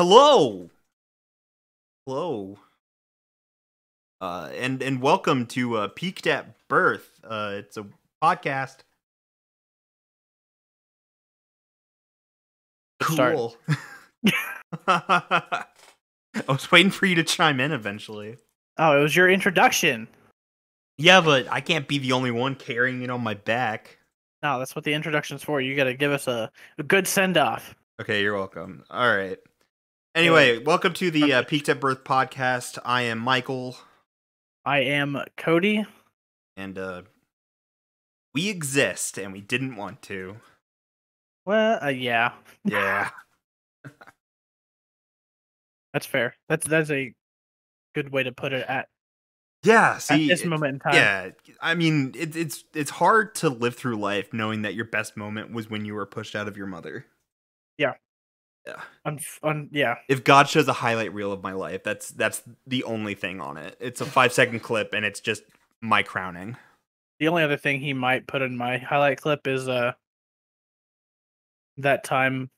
Hello. Hello. Uh, and and welcome to uh, Peaked at Birth. Uh, it's a podcast. Cool. I was waiting for you to chime in eventually. Oh, it was your introduction. Yeah, but I can't be the only one carrying it on my back. No, that's what the introduction's for. You got to give us a, a good send off. Okay, you're welcome. All right. Anyway, welcome to the uh, Peaked at Birth podcast. I am Michael, I am Cody. and uh, we exist, and we didn't want to. Well, uh, yeah, Yeah. that's fair. That's that's a good way to put it at, Yeah. at See, this it- moment in time. yeah. I mean, it, it's it's hard to live through life knowing that your best moment was when you were pushed out of your mother. Yeah. Yeah. Un- un- yeah. If God shows a highlight reel of my life, that's that's the only thing on it. It's a five second clip, and it's just my crowning. The only other thing he might put in my highlight clip is uh that time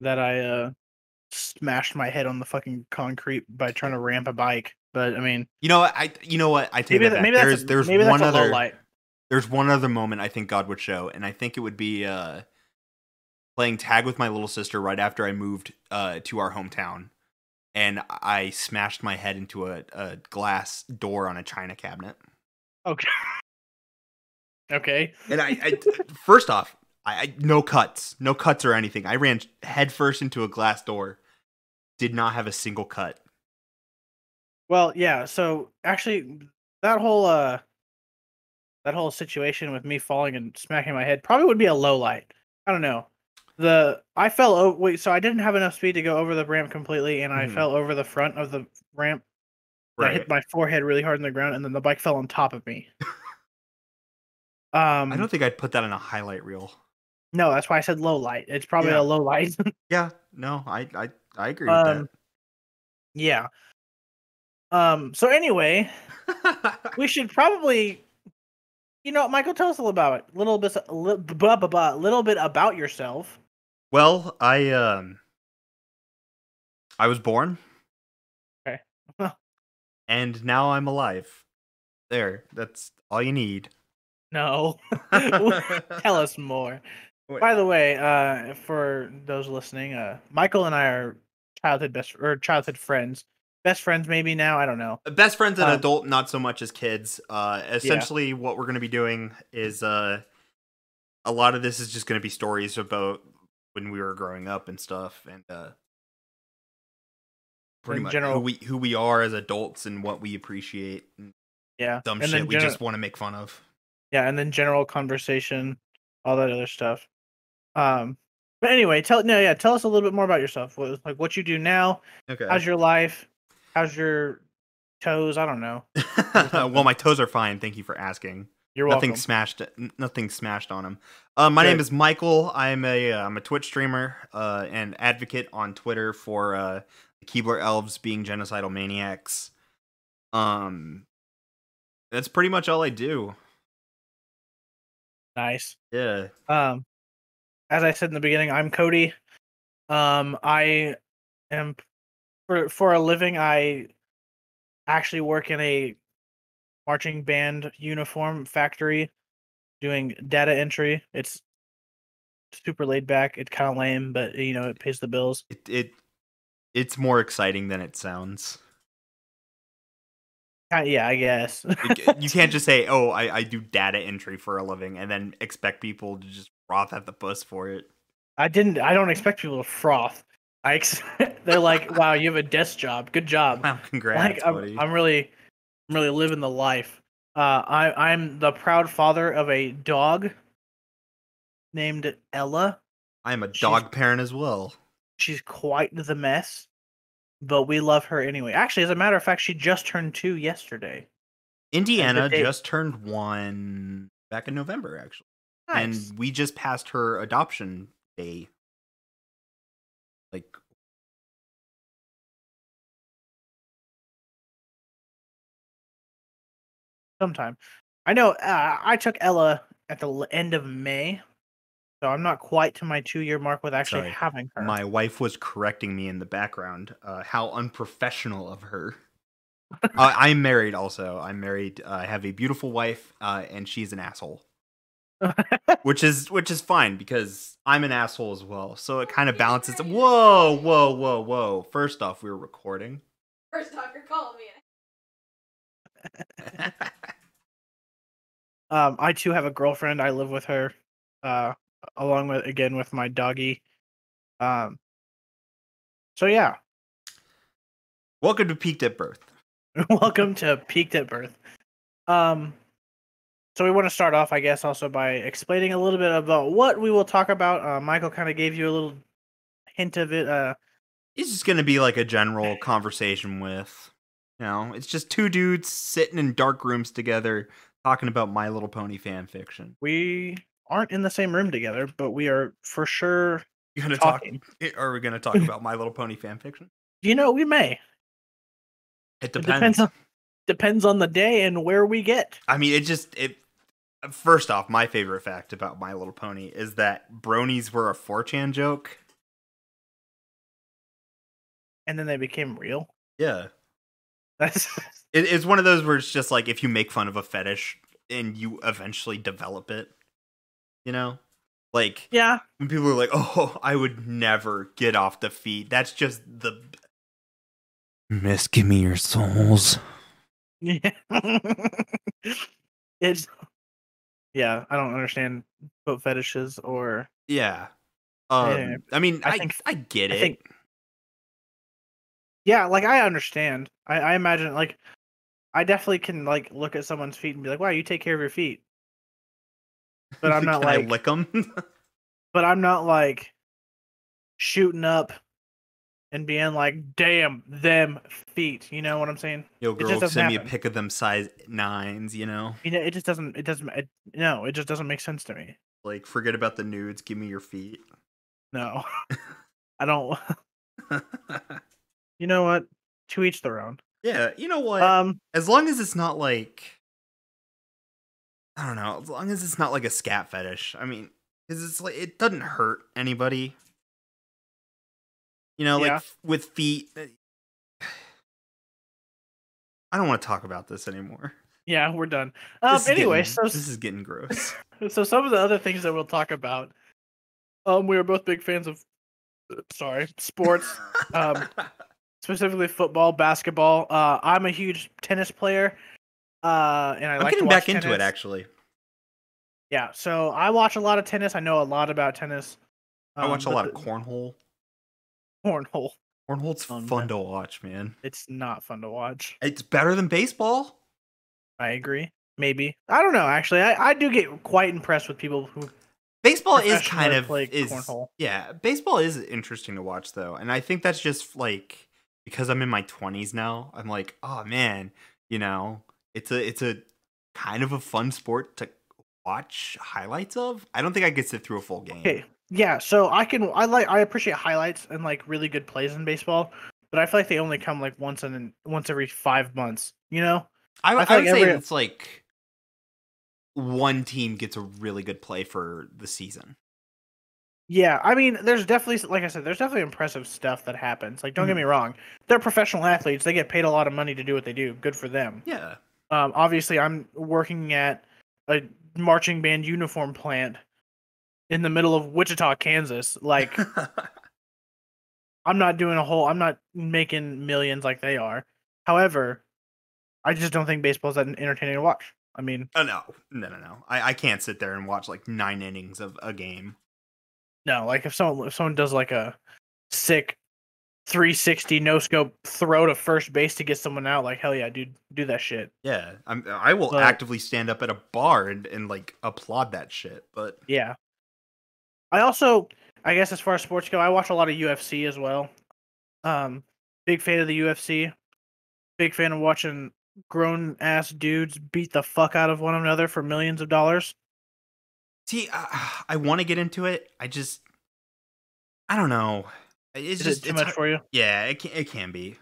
that I uh smashed my head on the fucking concrete by trying to ramp a bike. But I mean, You know what? I you know what? I take maybe that back. maybe there's that's a, there's maybe one that's a other light. there's one other moment I think God would show, and I think it would be uh playing tag with my little sister right after I moved uh to our hometown. And I smashed my head into a, a glass door on a china cabinet. Okay. okay. And I, I first off, I, I no cuts, no cuts or anything. I ran headfirst into a glass door. Did not have a single cut. Well, yeah. So actually, that whole uh, that whole situation with me falling and smacking my head probably would be a low light. I don't know. The I fell over. Wait, so I didn't have enough speed to go over the ramp completely, and I Mhm. fell over the front of the ramp. I hit my forehead really hard in the ground, and then the bike fell on top of me. um, I don't think I'd put that in a highlight reel. no, that's why I said low light. It's probably Yeah. a low light. Yeah, no, I I, I agree with um, yeah. Um. So anyway, we should probably you know michael tell us a little about it little bit a little, blah, blah, blah, little bit about yourself Well, I um I was born. Okay. and now I'm alive. There, that's all you need. no tell us more Wait. by the way uh for those listening uh michael and i are childhood best or childhood friends best friends maybe now i don't know Best friends and Um, adult, not so much as kids. Uh essentially what we're gonna be doing is uh a lot of this is just gonna be stories about when we were growing up and stuff and uh pretty In much general- who we who we are as adults and what we appreciate yeah dumb and shit we gener- just want to make fun of. yeah and then general conversation all that other stuff um but anyway tell no yeah tell us a little bit more about yourself what, like what you do now Okay. how's your life how's your toes i don't know well, my toes are fine. Thank you for asking. you're welcome. nothing smashed. Nothing smashed on them. Uh, my name is Michael. I'm a uh, I'm a Twitch streamer uh, and advocate on Twitter for uh, the Keebler elves being genocidal maniacs. Um, that's pretty much all I do. nice Yeah. Um, as I said in the beginning, I'm Cody. Um, I am for for a living. I actually work in a marching band uniform factory, doing data entry. It's super laid back. It's kind of lame, but you know it pays the bills. It it it's more exciting than it sounds. Uh, yeah, I guess. You- can't just say, "Oh, I, I do data entry for a living," and then expect people to just froth at the puss for it. I didn't. I don't expect people to froth. I ex- they're like, "Wow, you have a desk job. Good job." Wow, congrats, like I'm, buddy. I'm really I'm really living the life uh i i'm the proud father of a dog named ella I am a she's- dog parent as well. she's quite the mess but we love her anyway actually as a matter of fact she just turned two yesterday Indiana just turned one back in November, actually, nice. and we just passed her adoption day. Like, sometime i know uh, i took ella at the end of may So I'm not quite to my two year mark with actually Sorry. having her. My wife was correcting me in the background. Uh, how unprofessional of her. uh, I'm married also. I'm married. Uh, I have a beautiful wife, uh, and she's an asshole. which is which is fine because I'm an asshole as well. So it kind of balances. Whoa, whoa, whoa, whoa! First off, we were recording. First off, you're calling me. um, I too have a girlfriend. I live with her, uh, along with again with my doggy. Um. So yeah, Welcome to Peaked at Birth. welcome to Peaked at Birth. Um. So we want to start off, I guess, also by explaining a little bit about what we will talk about. Uh, Michael kind of gave you a little hint of it. Uh, It's just gonna be like a general conversation with, you know, it's just two dudes sitting in dark rooms together talking about My Little Pony fan fiction. we aren't in the same room together, but we are for sure You gonna talking. talk? Eh, are we gonna talk about My Little Pony fan fiction? You know, we may. It It depends. depends on depends on the day and where we get. I mean, it just it. Uh, first off, my favorite fact about My Little Pony is that bronies were a 4chan joke. And then they became real. Yeah, That's it, it's one of those where it's just like if you make fun of a fetish and you eventually develop it, you know, like yeah. when people are like, "Oh, I would never get off the feet." That's just the Miss, give me your souls. Yeah. it's yeah, I don't understand foot fetishes or Yeah. Um, Yeah. I mean, I I, think- I get I it. think- yeah, like I understand. I, I imagine like I definitely can like look at someone's feet and be like, "Wow, you take care of your feet." But I'm not Can I like, lick them. but I'm not like shooting up and being like, "Damn them feet." You know what I'm saying? Yo, girl, send me a happen. pic of them size nines. You know, You know, it just doesn't. It doesn't. It, no, it just doesn't make sense to me. like forget about the nudes. Give me your feet. No, I don't. You know what? To each their own. Yeah, you know what? Um, as long as it's not like, I don't know. As long as it's not like a scat fetish. I mean, because it's like it doesn't hurt anybody. You know, like Yeah. f- with feet. uh, I don't want to talk about this anymore. yeah, we're done. Um, anyway, getting- so this is getting gross. so some of the other things that we'll talk about. Um, we are both big fans of, sorry, sports, Um, specifically football, basketball. Uh, I'm a huge tennis player. Uh, and I I'm like getting to watch back into it actually. Yeah, so I watch a lot of tennis. I know a lot about tennis. I watch a Um, lot of cornhole. cornhole. Cornhole's Oh, fun to watch, man. It's not fun to watch. It's better than baseball. I agree. Maybe I don't know. Actually, I, I do get quite impressed with people who Baseball is kind of is cornhole. yeah. Baseball is interesting to watch though, and I think that's just like because I'm in my 20s now. I'm like, oh man, you know, it's a it's a kind of a fun sport to watch highlights of. I don't think I could sit through a full game. Okay. Yeah, so I can I like I appreciate highlights and like really good plays in baseball, but I feel like they only come like once in once every five months. You know? I, I I would like say every- it's like one team gets a really good play for the season. Yeah, I mean, there's definitely like I said, there's definitely impressive stuff that happens. Like, don't get Mhm. me wrong, they're professional athletes. They get paid a lot of money to do what they do. Good for them. Yeah. Um, obviously, I'm working at a marching band uniform plant in the middle of Wichita, Kansas. Like, I'm not doing a whole. I'm not making millions like they are. However, I just don't think baseball's that entertaining to watch. I mean, Oh no, no, no, no! I, I can't sit there and watch like nine innings of a game. No. Like if someone if someone does like a sick 360 no scope throw to first base to get someone out, like hell yeah, dude, do that shit. Yeah, I'm, I will But- actively stand up at a bar and, and like applaud that shit. But Yeah. I also, I guess, as far as sports go, I watch a lot of UFC as well. Um, big fan of the UFC. Big fan of watching grown ass dudes beat the fuck out of one another for millions of dollars. See, I, I want to get into it. I just, I don't know. It's Is just it too much hard- for you? Yeah, it can, it can be.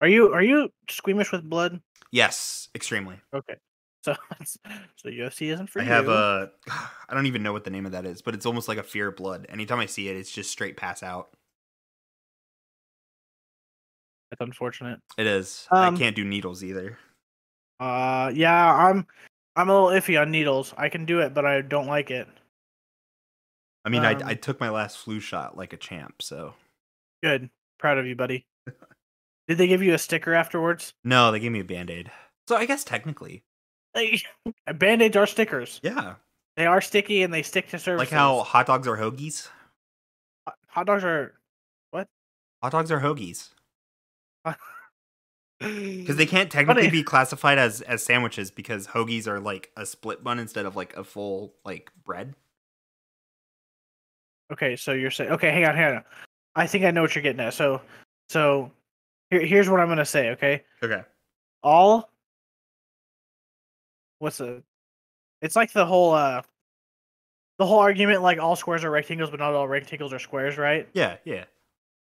Are you are you squeamish with blood? Yes, extremely. Okay. So so UFC isn't for you? I have a. I don't even know what the name of that is, but it's almost like a fear of blood. Anytime I see it, it's just straight pass out. That's unfortunate. It is. Um, I can't do needles either. Uh, yeah, I'm I'm a little iffy on needles. I can do it, but I don't like it. I mean, um, I I took my last flu shot like a champ. So Good, proud of you, buddy. Did they give you a sticker afterwards? no, they gave me a band aid. So I guess technically, Like, Band-aids are stickers. yeah. They are sticky and they stick to surfaces. Like how hot dogs are hoagies. Hot- hot dogs are what? Hot dogs are hoagies because they can't technically Funny. be classified as as sandwiches because hoagies are like a split bun instead of like a full like bread. Okay, so you're saying okay, hang on, hang on. I think I know what you're getting at. So, so here, here's what I'm gonna say. Okay, Okay. all what's the? It's like the whole uh, the whole argument like all squares are rectangles, but not all rectangles are squares, right? Yeah. Yeah.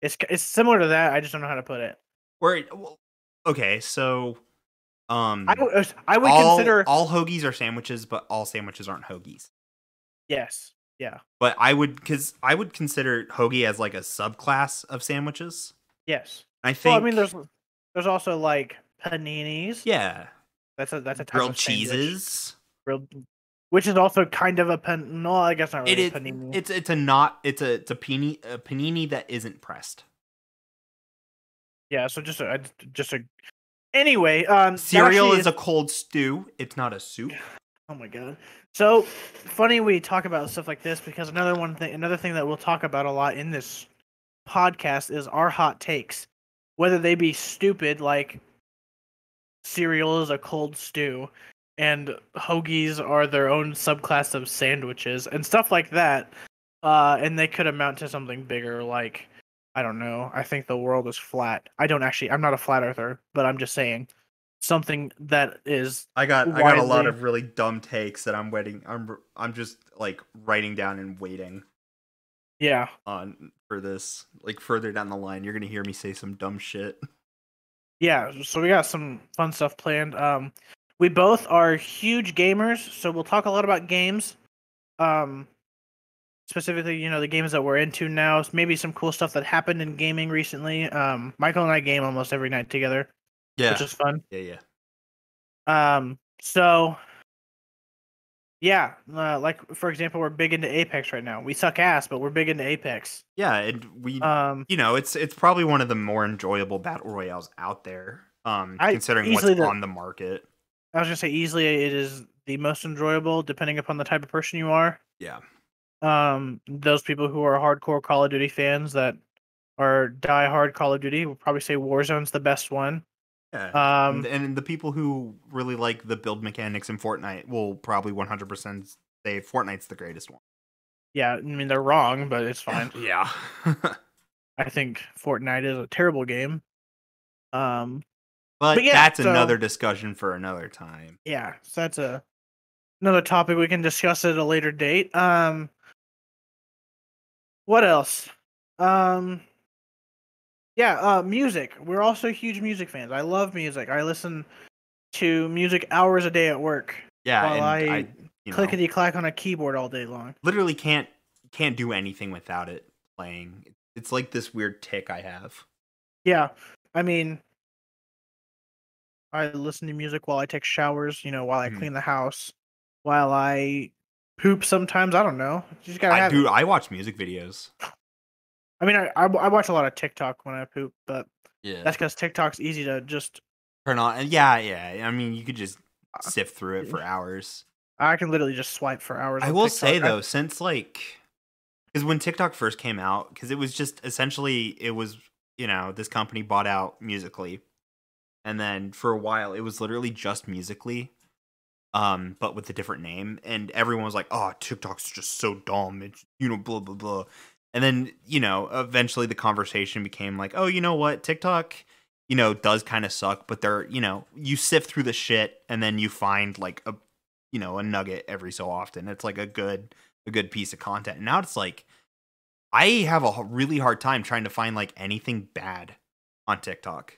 It's it's similar to that. I just don't know how to put it. Or well, okay, so um, I would I would all, consider all hoagies are sandwiches, but all sandwiches aren't hoagies. yes, yeah, But I would because I would consider hoagie as like a subclass of sandwiches. yes. I think. Well, I mean, there's there's also like paninis. yeah, that's a that's a type grilled cheeses. grilled, which is also kind of a pan. No, I guess not really is. a panini. It's it's a not. It's a it's a panini a panini that isn't pressed. Yeah, so just a just a. Anyway, um, Cereal is a cold stew. It's not a soup. Oh my god. So funny we talk about stuff like this because another one thing, another thing that we'll talk about a lot in this podcast is our hot takes, whether they be stupid like cereal is a cold stew, and hoagies are their own subclass of sandwiches and stuff like that. Uh, and they could amount to something bigger like I don't know. I think the world is flat. I don't actually. I'm not a flat earther, but I'm just saying something that is I got I got a lot of really dumb takes that I'm waiting. I'm I'm just like writing down and waiting yeah. on for this. Like further down the line, you're gonna hear me say some dumb shit. yeah so we got some fun stuff planned um we both are huge gamers so we'll talk a lot about games um specifically you know the games that we're into now maybe some cool stuff that happened in gaming recently um michael and i game almost every night together Yeah, which is fun yeah, yeah. um so yeah uh, like for example we're big into apex right now we suck ass but we're big into apex Yeah, and we um you know, it's it's probably one of the more enjoyable battle royales out there. Um, I- considering what's the- on the market. i was gonna say easily it is the most enjoyable depending upon the type of person you are Yeah, um those people who are hardcore Call of Duty fans that are die hard Call of Duty will probably say Warzone's the best one. yeah. Um and, and the people who really like the build mechanics in Fortnite will probably 100% say Fortnite's the greatest one. yeah, I mean they're wrong, but it's fine. yeah. I think Fortnite is a terrible game. Um but, But yeah, that's so- another discussion for another time. yeah, so that's a another topic we can discuss at a later date. Um what else? Um yeah, uh music. We're also huge music fans. I love music. I listen to music hours a day at work. Yeah, while I, I, clickety clack on a keyboard all day long. literally can't can't do anything without it playing. It's like this weird tick I have. Yeah, I mean, I listen to music while I take showers. You know, while I Mhm. clean the house, while I poop. Sometimes I don't know. You just gotta I have. do. it. I watch music videos. I mean, I, I I watch a lot of TikTok when I poop, but Yeah, that's because TikTok's easy to just. turn on. And yeah, yeah. I mean, you could just Uh, sift through it for hours. I can literally just swipe for hours. I will say TikTok. I- though, since like, because when TikTok first came out, because it was just essentially it was you know this company bought out Musical.ly, and then for a while it was literally just Musical.ly, um, but with a different name, and everyone was like, "Oh, TikTok's just so dumb," it's you know blah blah blah, and then you know eventually the conversation became like, "Oh, you know what, TikTok." You know, does kind of suck, but they're, you know, you sift through the shit and then you find like a you know a nugget every so often it's like a good a good piece of content and now it's like i have a really hard time trying to find like anything bad on tiktok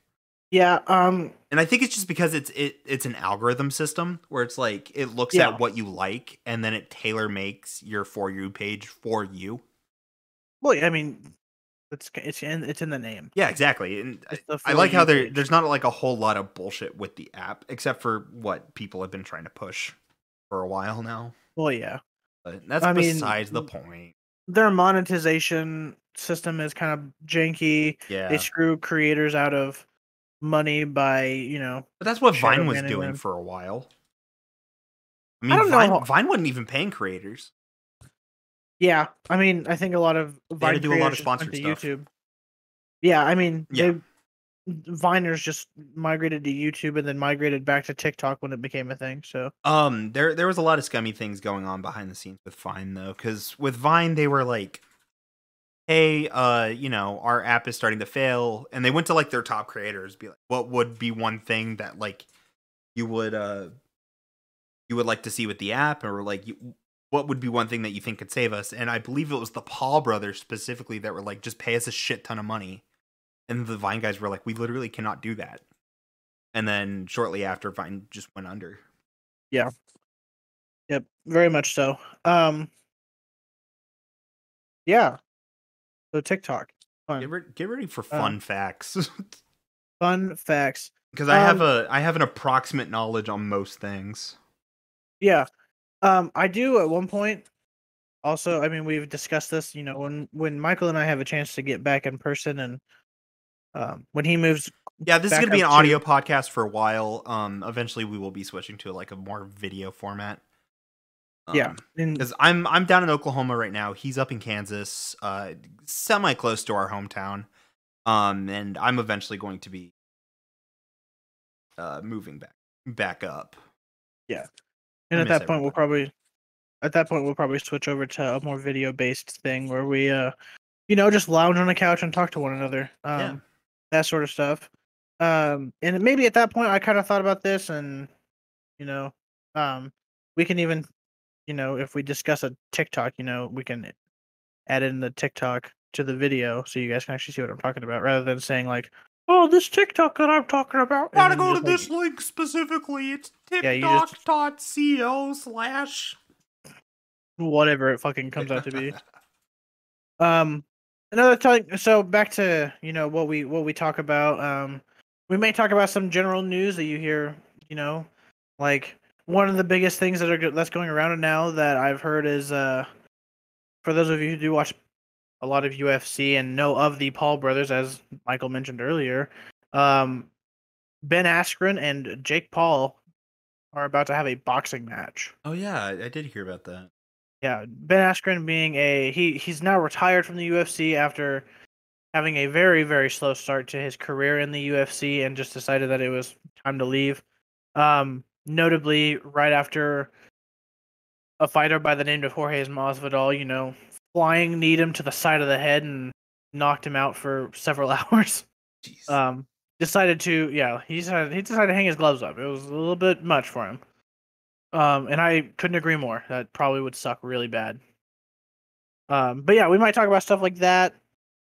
Yeah. Um. And I think it's just because it's it it's an algorithm system where it's like it looks Yeah. at what you like and then it tailor makes your for you page for you. Well, yeah, I mean, it's it's in it's in the name. Yeah, exactly. And I, I like how there there's not like a whole lot of bullshit with the app except for what people have been trying to push for a while now. Well, yeah. But that's I mean, besides the point. Their monetization system is kind of janky. Yeah. They screw creators out of money by you know. But that's what Vine was doing for a while. I I mean, don't Vine, how- Vine wasn't even paying creators. Yeah, I mean, I think a lot of They Vine do a lot of sponsored stuff. YouTube. Yeah, I mean, Yeah. they Viners just migrated to YouTube and then migrated back to TikTok when it became a thing. So Um, there there was a lot of scummy things going on behind the scenes with Vine though, because with Vine they were like, "Hey, uh, you know, our app is starting to fail," and they went to like their top creators, be like, "What would be one thing that like you would uh you would like to see with the app, or like you, what would be one thing that you think could save us?" And I believe it was the Paul brothers specifically that were like, "Just pay us a shit ton of money," and the Vine guys were like, "We literally cannot do that." And then shortly after, Vine just went under. Yeah. Yep, very much so. Um Yeah. So TikTok. Fun. Get, re- get ready for Um, fun facts Fun facts. because I have um, a I have an approximate knowledge on most things. Yeah. Um I do at one point also, I mean we've discussed this, you know, when when Michael and I have a chance to get back in person and um when he moves Yeah, this is gonna be an to- audio podcast for a while. Um, eventually we will be switching to like a more video format. Yeah, because I'm I'm down in Oklahoma right now. He's up in Kansas, uh, semi close to our hometown. Um, and I'm eventually going to be uh moving back back up. Yeah, and I at that point we'll probably at that point we'll probably switch over to a more video based thing where we uh you know just lounge on a couch and talk to one another um Yeah. that sort of stuff um and maybe at that point i kind of thought about this and you know um we can even you know if we discuss a tiktok you know we can add in the tiktok to the video so you guys can actually see what i'm talking about rather than saying like oh this tiktok that i'm talking about Gotta go to just, this link specifically. It's Yeah, you just- tiktok.co slash whatever it fucking comes out to be Um, another time. So back to you know what we what we talk about. Um, we may talk about some general news that you hear. You know, like one of the biggest things that are that's going around now that I've heard is uh, for those of you who do watch a lot of UFC and know of the Paul brothers, as Michael mentioned earlier, um, Ben Askren and Jake Paul are about to have a boxing match. Oh yeah, I, I did hear about that. Yeah, Ben Askren being a he he's now retired from the UFC after having a very very slow start to his career in the UFC and just decided that it was time to leave. Um notably right after a fighter by the name of Jorge Masvidal, you know, flying Needham to the side of the head and knocked him out for several hours. Jeez. Um decided to yeah, he decided he decided to hang his gloves up. It was a little bit much for him. Um, and I couldn't agree more. That probably would suck really bad. Um, but yeah, we might talk about stuff like that.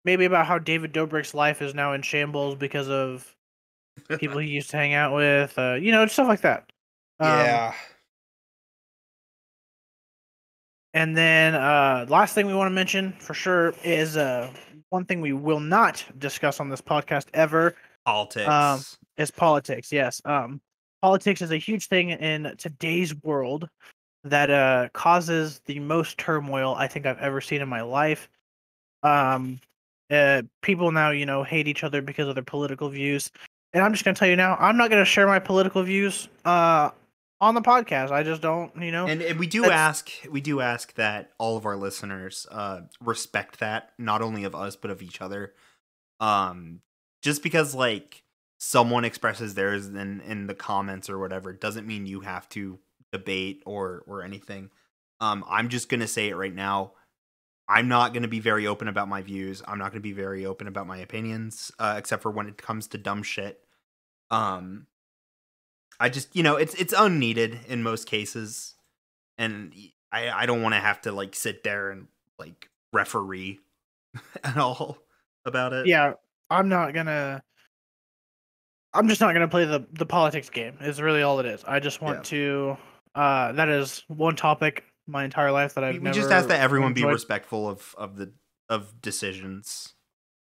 Maybe about how David Dobrik's life is now in shambles because of people he used to hang out with. Uh, you know, stuff like that. Um, yeah. And then uh, last thing we want to mention for sure is uh, one thing we will not discuss on this podcast ever Politics. um, is politics. Yes. Um, politics is a huge thing in today's world that uh, causes the most turmoil I think I've ever seen in my life. Um, uh, people now, you know, hate each other because of their political views. And I'm just gonna tell you now, I'm not gonna share my political views uh, on the podcast. I just don't, you know. and, and we do ask we do ask that all of our listeners uh respect that not only of us but of each other. Um just because like someone expresses theirs in in the comments or whatever doesn't mean you have to debate or or anything. Um i'm just gonna say it right now. I'm not gonna be very open about my views. I'm not gonna be very open about my opinions uh except for when it comes to dumb shit. Um i just you know it's it's unneeded in most cases and I I don't want to have to like sit there and like referee at all about it. yeah, I'm not gonna. I'm just not gonna play the the politics game. Is really all it is. I just want Yeah. to. Uh, that is one topic my entire life that I've We, we just ask that everyone be respectful of of the of decisions.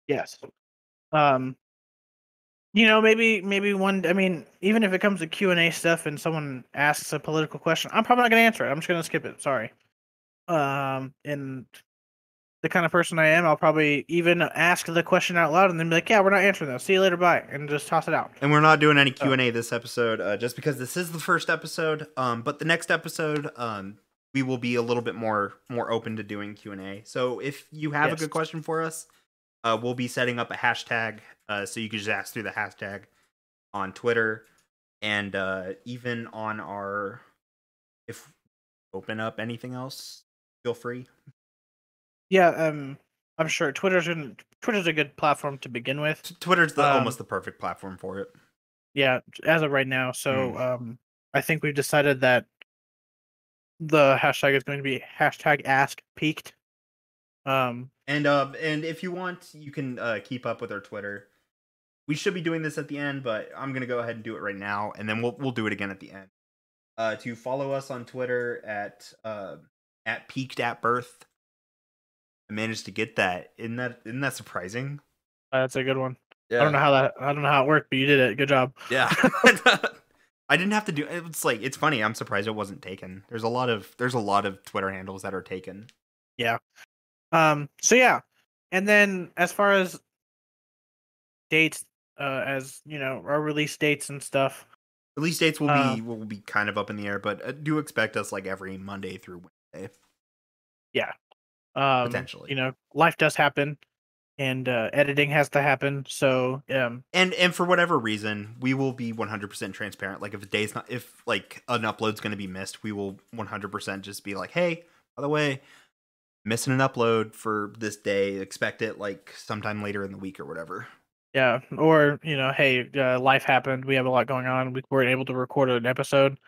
Yes. Um. You know, maybe maybe one. I mean, even if it comes to Q and A stuff, and someone asks a political question, I'm probably not gonna answer it. I'm just gonna skip it. Sorry. Um, and the kind of person I am, I'll probably even ask the question out loud, and then be like, "Yeah, we're not answering that. See you later. Bye," and just toss it out. And we're not doing any Oh. Q and A this episode, uh, just because this is the first episode. Um, but the next episode, um, we will be a little bit more more open to doing Q and A. So if you have a good question for us, uh, we'll be setting up a hashtag, uh, so you can just ask through the hashtag on Twitter, and uh, even on our. If open up anything else, feel free. Yeah. Um. I'm sure Twitter's an, Twitter's a good platform to begin with. Twitter's the Um, almost the perfect platform for it. Yeah, as of right now. So Mm. um I think we've decided that the hashtag is going to be hashtag ask peaked. Um And uh, and if you want, you can uh, keep up with our Twitter. We should be doing this at the end, but I'm gonna go ahead and do it right now, and then we'll we'll do it again at the end. Uh, to follow us on Twitter at uh, at peaked at birth. I managed to get that. Isn't that isn't that surprising? that's a good one. Yeah. I don't know how that I don't know how it worked, but you did it. Good job. Yeah. I didn't have to do it's like it's funny, I'm surprised it wasn't taken. There's a lot of there's a lot of Twitter handles that are taken. Um so yeah. And then as far as dates uh as, you know, our release dates and stuff. Release dates will Uh, be will be kind of up in the air, but uh, do expect us like every Monday through Wednesday. Yeah, um Potentially. you know, life does happen and uh editing has to happen. So um And and for whatever reason, we will be 100% transparent. Like if a day's not if like an upload's going to be missed, we will 100% just be like, "Hey, by the way, missing an upload for this day. Expect it like sometime later in the week or whatever." Yeah, or you know, hey, uh, life happened. We have a lot going on. We weren't able to record an episode.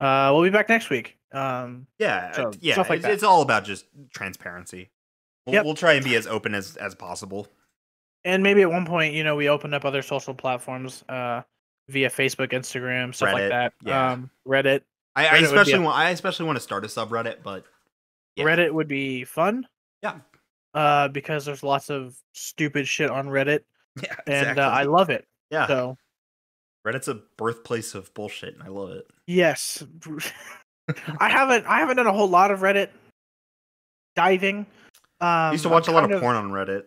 Uh, we'll be back next week. Um, Yeah, So, uh, yeah, like it's, it's all about just transparency. We'll, Yep. we'll try and be as open as as possible. and maybe at one point, you know, we opened up other social platforms uh, via Facebook, Instagram, stuff Reddit, like that. yeah. Um, Reddit. I, I Reddit especially a- want I especially want to start a subreddit, but Yeah. Reddit would be fun. Yeah. Uh, because there's lots of stupid shit on Reddit, yeah, and uh, I love it. yeah. So Reddit's a birthplace of bullshit, and I love it. yes, I haven't I haven't done a whole lot of Reddit diving. Um, I used to I'm watch a lot kind of porn on Reddit.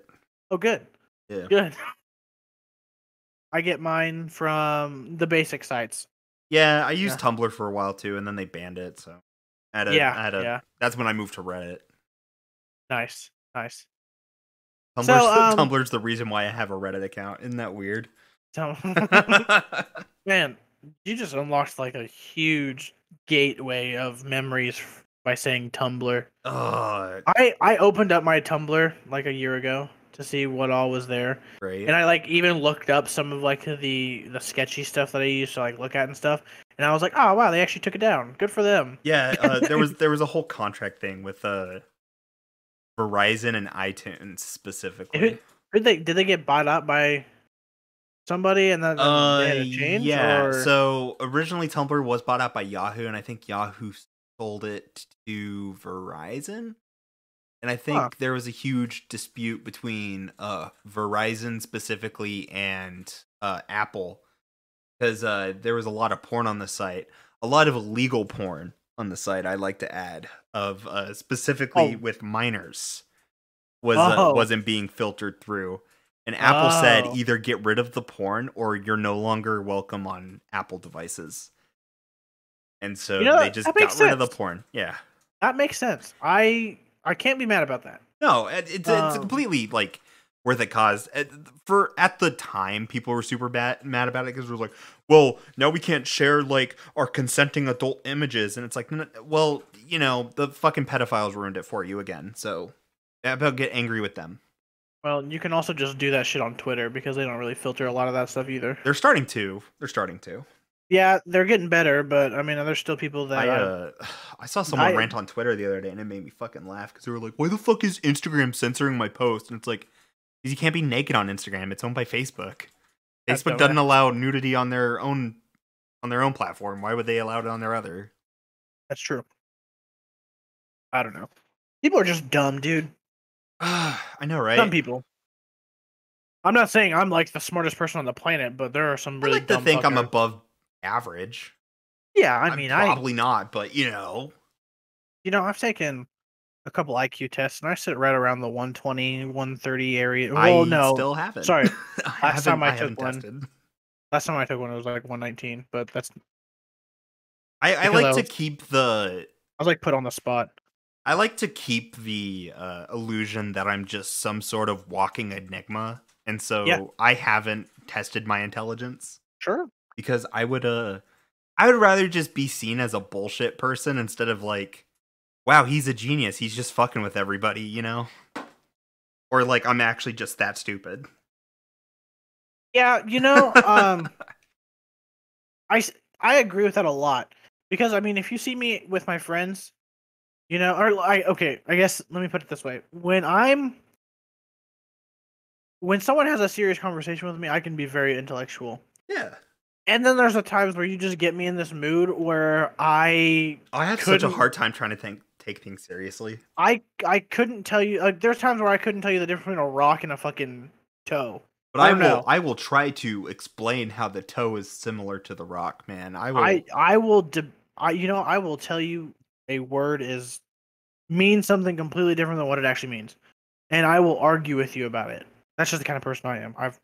Oh, good. Yeah. Good. I get mine from the basic sites. Yeah, I used Yeah. Tumblr for a while too, and then they banned it. So, Had a, yeah, had a, yeah. that's when I moved to Reddit. Nice, nice. Tumblr's, So, um, Tumblr's the reason why I have a Reddit account. Isn't that weird? Man, you just unlocked like a huge gateway of memories by saying Tumblr. oh, I I opened up my Tumblr like a year ago to see what all was there, great. and I like even looked up some of like the the sketchy stuff that I used to like look at and stuff, and I was like, oh wow, they actually took it down. Good for them. yeah, uh, there was there was a whole contract thing with uh, Verizon and iTunes specifically. Who- Did they did they get bought up by somebody and then Uh, they had to change? yeah. or- So originally Tumblr was bought out by Yahoo, and I think Yahoo sold it to Verizon. And I think Huh. there was a huge dispute between uh, Verizon specifically and uh, Apple because uh, there was a lot of porn on the site, a lot of illegal porn on the site. I like to add of uh, specifically Oh. with minors was uh, Oh. wasn't being filtered through. And Apple said Oh. either get rid of the porn or you're no longer welcome on Apple devices. And so You know, they just got rid of the porn. Yeah. that makes sense. I I can't be mad about that. No, it- it's it's Um, completely like worth it cause uh, for at the time people were super bad mad about it because it was like, well, now we can't share like our consenting adult images, and it's like, well, you know, the fucking pedophiles ruined it for you again. So, about get angry with them. Well, you can also just do that shit on Twitter because they don't really filter a lot of that stuff either. They're starting to. They're starting to. Yeah, they're getting better, but I mean, there's still people that I I- uh, I saw someone I- rant on Twitter the other day, and it made me fucking laugh because they were like, "Why the fuck is Instagram censoring my post?" And it's like, because you can't be naked on Instagram. It's owned by Facebook. That's Facebook doesn't allow nudity on their own on their own platform. Why would they allow it on their other? That's true. I don't know. People are just dumb, dude. I know, right? Some people. I'm not saying I'm like the smartest person on the planet, but there are some I really like to think I'm above average. Yeah, I I'm mean, I probably not, but you know, you know, I've taken a couple IQ tests and I sit right around the 120, 130 area. Well, I no. still haven't. sorry. I Last time I haven't took one, tested. Last time I took one, it was like 119, but that's I, I like I to keep the I was like put on the spot. I like to keep the uh, illusion that I'm just some sort of walking enigma, and so Yeah. I haven't tested my intelligence Sure. because I would uh I would rather just be seen as a bullshit person instead of like, wow, he's a genius. He's just fucking with everybody, you know, or like I'm actually just that stupid. Yeah, you know, um, I, I agree with that a lot because I mean, if you see me with my friends, you know, or I okay, I guess let me put it this way: when I'm when someone has a serious conversation with me, I can be very intellectual. yeah, And then there's the times where you just get me in this mood where I I have such a hard time trying to think take things seriously. I I couldn't tell you. Like, there's times where I couldn't tell you the difference between a rock and a fucking toe. But I I, will know. I will try to explain how the toe is similar to the rock, man. I will I I will de- I you know I will tell you a word is means something completely different than what it actually means, and I will argue with you about it. That's just the kind of person I am. I've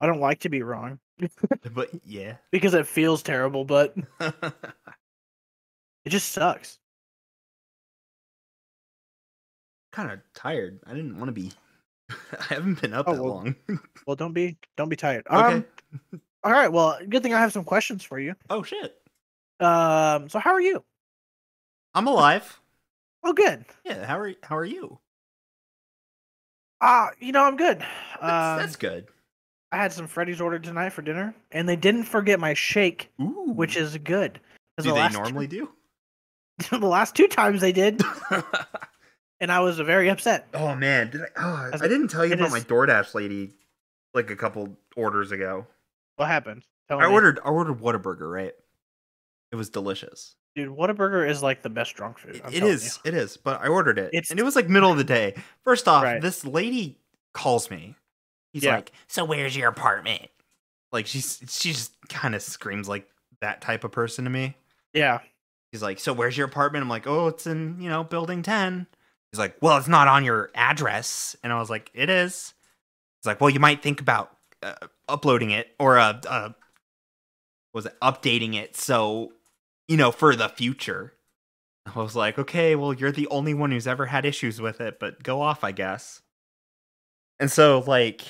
I don't like to be wrong but yeah. because it feels terrible, but it just sucks. Kind of tired. I didn't want to be. I haven't been up Oh, that well, long. Well, don't be don't be tired. okay. Um. All right. Well, good thing I have some questions for you. oh shit. Um. So how are you? I'm alive. Oh, good. Yeah. How are How are you? Ah, you know I'm good. That's, Um, that's good. I had some Freddy's ordered tonight for dinner, and they didn't forget my shake, Ooh. which is good. do the they normally do? The last two times they did, and I was very upset. oh man, did I? Oh, As I didn't tell you about my is- DoorDash lady like a couple orders ago. What happened? Tell I me. ordered I ordered Whataburger, right? It was delicious. dude. Whataburger is like the best drunk food. It- I'm it is. It is. But I ordered it, It's- and it was like middle of the day. First off, Right. this lady calls me. He's Yeah. like, "So where's your apartment?" Like she's she just kind of screams like that type of person to me. Yeah. He's like, "So where's your apartment?" I'm like, "Oh, it's in you know building 10." He's like, "Well, it's not on your address," and I was like, "It is." He's like, "Well, you might think about uh, uploading it or uh, uh, was it updating it so you know for the future." I was like, "Okay, well, you're the only one who's ever had issues with it, but go off, I guess." And so, like,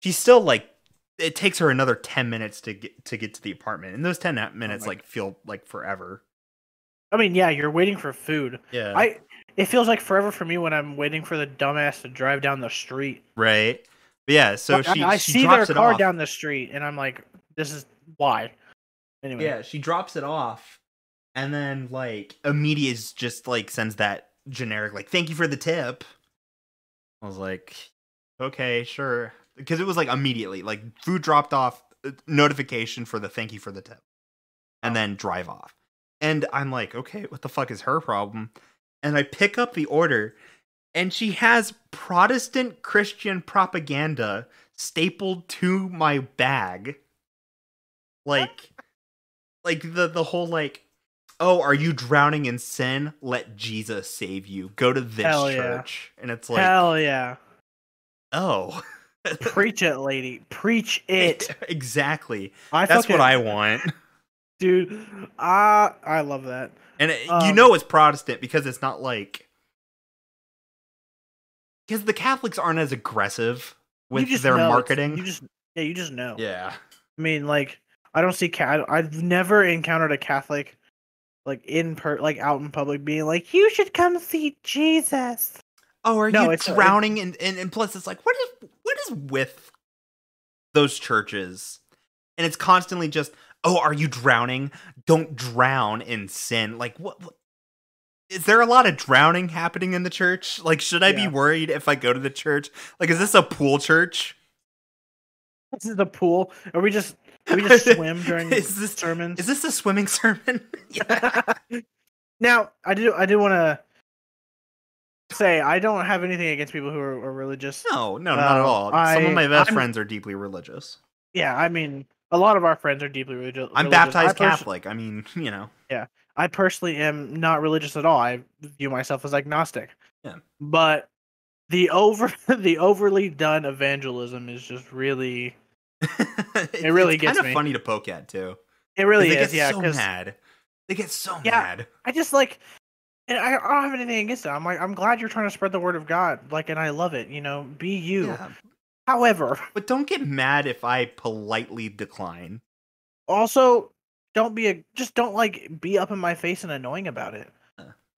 she's still like, it takes her another ten minutes to get to get to the apartment, and those ten minutes my like feel like forever. I mean, yeah, you're waiting for food. Yeah. I. It feels like forever for me when I'm waiting for the dumbass to drive down the street. right. But yeah. So Like, I- she I, she see their car off. down the street, and I'm like, this is why. Anyway. Yeah, she drops it off, and then like immediate is just like sends that generic like thank you for the tip. I was like, okay, sure, because it was like immediately like food dropped off, uh, notification for the thank you for the tip, and then drive off. And I'm like, okay, what the fuck is her problem? And I pick up the order, and she has Protestant Christian propaganda stapled to my bag. Like, like the the whole like, oh, are you drowning in sin? Let Jesus save you. Go to this Hell yeah. church, and it's like, Hell yeah. oh, Preach it, lady. Preach it. exactly. I That's fucking, what I want. Dude. I I love that. And it, you Um, know it's Protestant because it's not like because the Catholics aren't as aggressive with their know marketing. You just yeah, you just know. yeah. I mean, like, I don't see cat. I've never encountered a Catholic, like in per, like out in public, being like, "You should come see Jesus." Oh, are No, you drowning? And, and and plus, it's like what is what is with those churches? And it's constantly just, oh, are you drowning? Don't drown in sin. Like what? what- Is there a lot of drowning happening in the church? Like, should I be worried if I go to the church? Like, is this a pool church? this is the pool. Are we just we just swim during Is this- sermons? Is this a swimming sermon? yeah. now I do I do want to say I don't have anything against people who are, are religious. No, no, not at Um, all. Some of my best I'm- friends are deeply religious. Yeah, I mean a lot of our friends are deeply religi- religious. I'm I baptized pers- Catholic. I mean, you know. Yeah, I personally am not religious at all. I view myself as agnostic. Yeah. But the over the overly done evangelism is just really it really it's gets kind of me. funny to poke at too. It really they is. get Yeah, so mad. They get so Yeah. mad. I just like and I, I don't have anything against it. I'm like I'm glad you're trying to spread the word of God. Like and I love it, you know. Be you. Yeah. However, But don't get mad if I politely decline. also don't be a just don't like be up in my face and annoying about it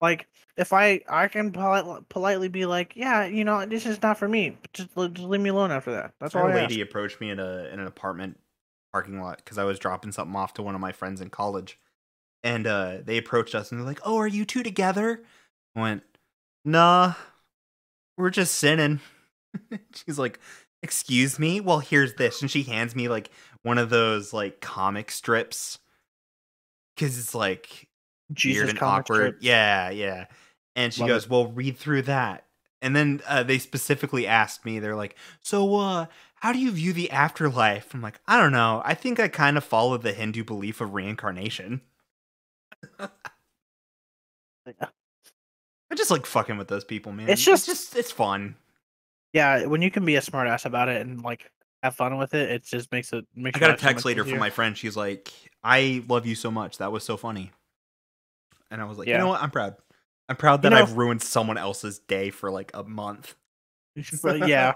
like if i i can polite, politely be like yeah you know this is not for me just, just leave me alone after that that's all I lady approached me in a in an apartment parking lot because I was dropping something off to one of my friends in college, and uh, they approached us and they're like, "Oh, are you two together?" I went, "Nah, we're just sinning." She's like, "Excuse me." Well, here's this, and she hands me like one of those like comic strips because it's like jesus weird and comic awkward. strip. Yeah, yeah. And she Love goes, it. "Well, read through that." And then uh, they specifically asked me, they're like, "So, uh, how do you view the afterlife?" I'm like, "I don't know. I think I kind of follow the Hindu belief of reincarnation." I just like fucking with those people, man. It's just- it's just it's fun. Yeah when you can be a smartass about it and like have fun with it it just makes it makes I got a life so text later easier. from my friend. She's like, "I love you so much. That was so funny." And I was like, "You know what? I'm proud. I'm proud You that know- I've ruined someone else's day for like a month." But yeah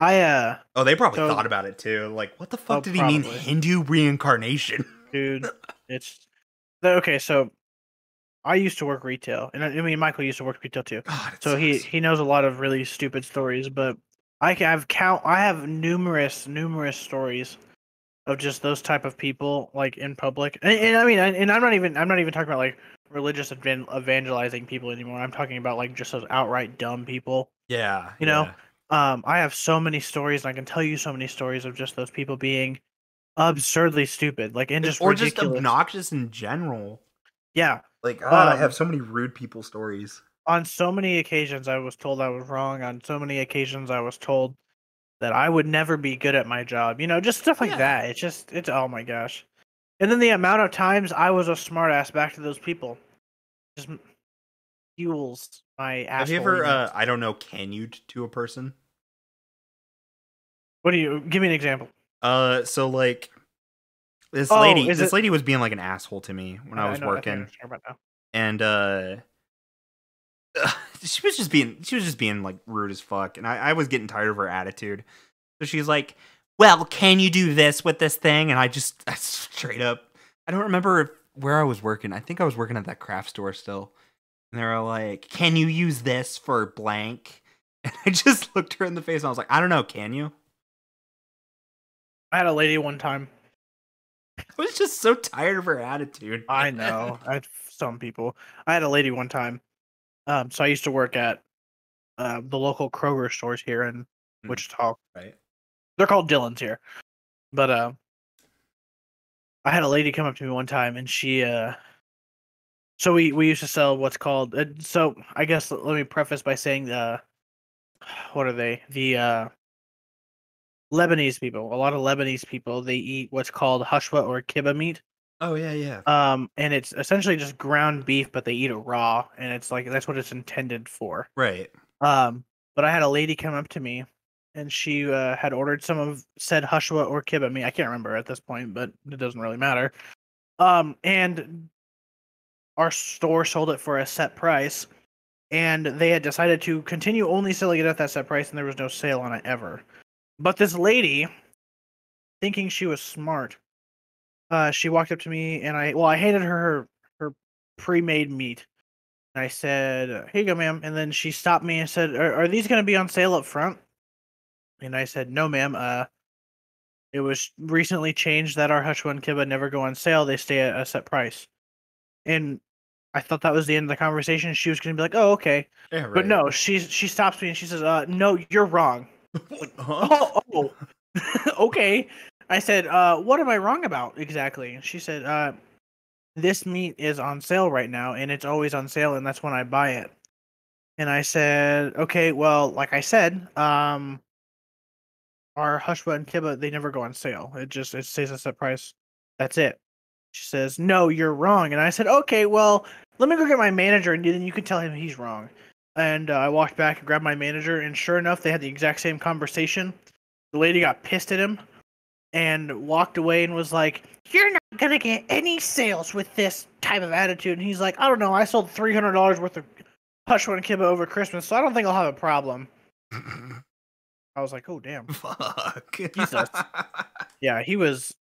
i uh Oh, they probably So- thought about it too. Like, what the fuck Oh, did he mean. Hindu reincarnation? dude it's okay so i used to work retail and i I mean michael used to work retail too God, so he sucks. he knows a lot of really stupid stories but i can have count i have numerous numerous stories of just those type of people like in public and, and i mean and, and i'm not even i'm not even talking about like religious evan- evangelizing people anymore i'm talking about like just those outright dumb people yeah, you know, yeah. um i have so many stories and i can tell you so many stories of just those people being absurdly stupid like and just or ridiculous. just obnoxious in general. Yeah Like, ah, I Um, have so many rude people stories. on so many occasions I was told I was wrong. On so many occasions I was told that I would never be good at my job. You know, just stuff like Yeah. that. It's just it's oh my gosh. And then the amount of times I was a smartass back to those people just fuels my. Have you ever? Uh, I don't know. Can you to a person? what do you give me an example? Uh, so like, this Oh, lady, this it- lady was being like an asshole to me when I was know- I working. now. and uh she was just being she was just being like rude as fuck and I, I was getting tired of her attitude so she's like well can you do this with this thing and i just I straight up i don't remember if, where i was working i think i was working at that craft store still and they were like can you use this for blank and i just looked her in the face and i was like i don't know can you I had a lady one time. I was just so tired of her attitude I know. I had some people. I had a lady one time. Um, so I used to work at uh, the local Kroger stores here in Mm. Wichita. right They're called Dillons here. But uh I had a lady come up to me one time and she uh so we we used to sell what's called uh, so I guess let me preface by saying uh what are they? The uh Lebanese people. A lot of Lebanese people they eat what's called hashwa or kibbeh meat. oh yeah yeah Um, and it's essentially just ground beef, but they eat it raw, and it's like that's what it's intended for. right Um, but I had a lady come up to me, and she uh, had ordered some of said hashwa or kibbeh meat. I can't remember at this point, but it doesn't really matter. Um, and our store sold it for a set price, and they had decided to continue only selling it at that set price, and there was no sale on it ever. But this lady, thinking she was smart, uh, she walked up to me and I well, I handed her her, her pre-made meat. And I said, "Here you go, ma'am." And then she stopped me and said, "Are, are these going to be on sale up front?" And I said, "No, ma'am. Uh, it was recently changed that our Hushwa and Kibbeh never go on sale. They stay at a set price." And I thought that was the end of the conversation. She was going to be like, "Oh, okay," yeah right but no. She she stops me and she says, "Uh, no, you're wrong." huh? Oh, oh, okay. I said, uh, what am I wrong about exactly? She said, uh, this meat is on sale right now and it's always on sale and that's when I buy it. And I said, okay, well, like I said, um, our Hushba and Kibba, they never go on sale. It just, it stays at that price. That's it. She says, no, you're wrong. And I said, okay, well, let me go get my manager and then you can tell him he's wrong. And uh, I walked back and grabbed my manager and sure enough, they had the exact same conversation. The lady got pissed at him and walked away and was like, You're not gonna get any sales with this type of attitude. And he's like, I don't know, I sold three hundred dollars worth of Hush One Kibba over Christmas, so I don't think I'll have a problem. I was like, Oh damn. Fuck. Jesus. Yeah, he was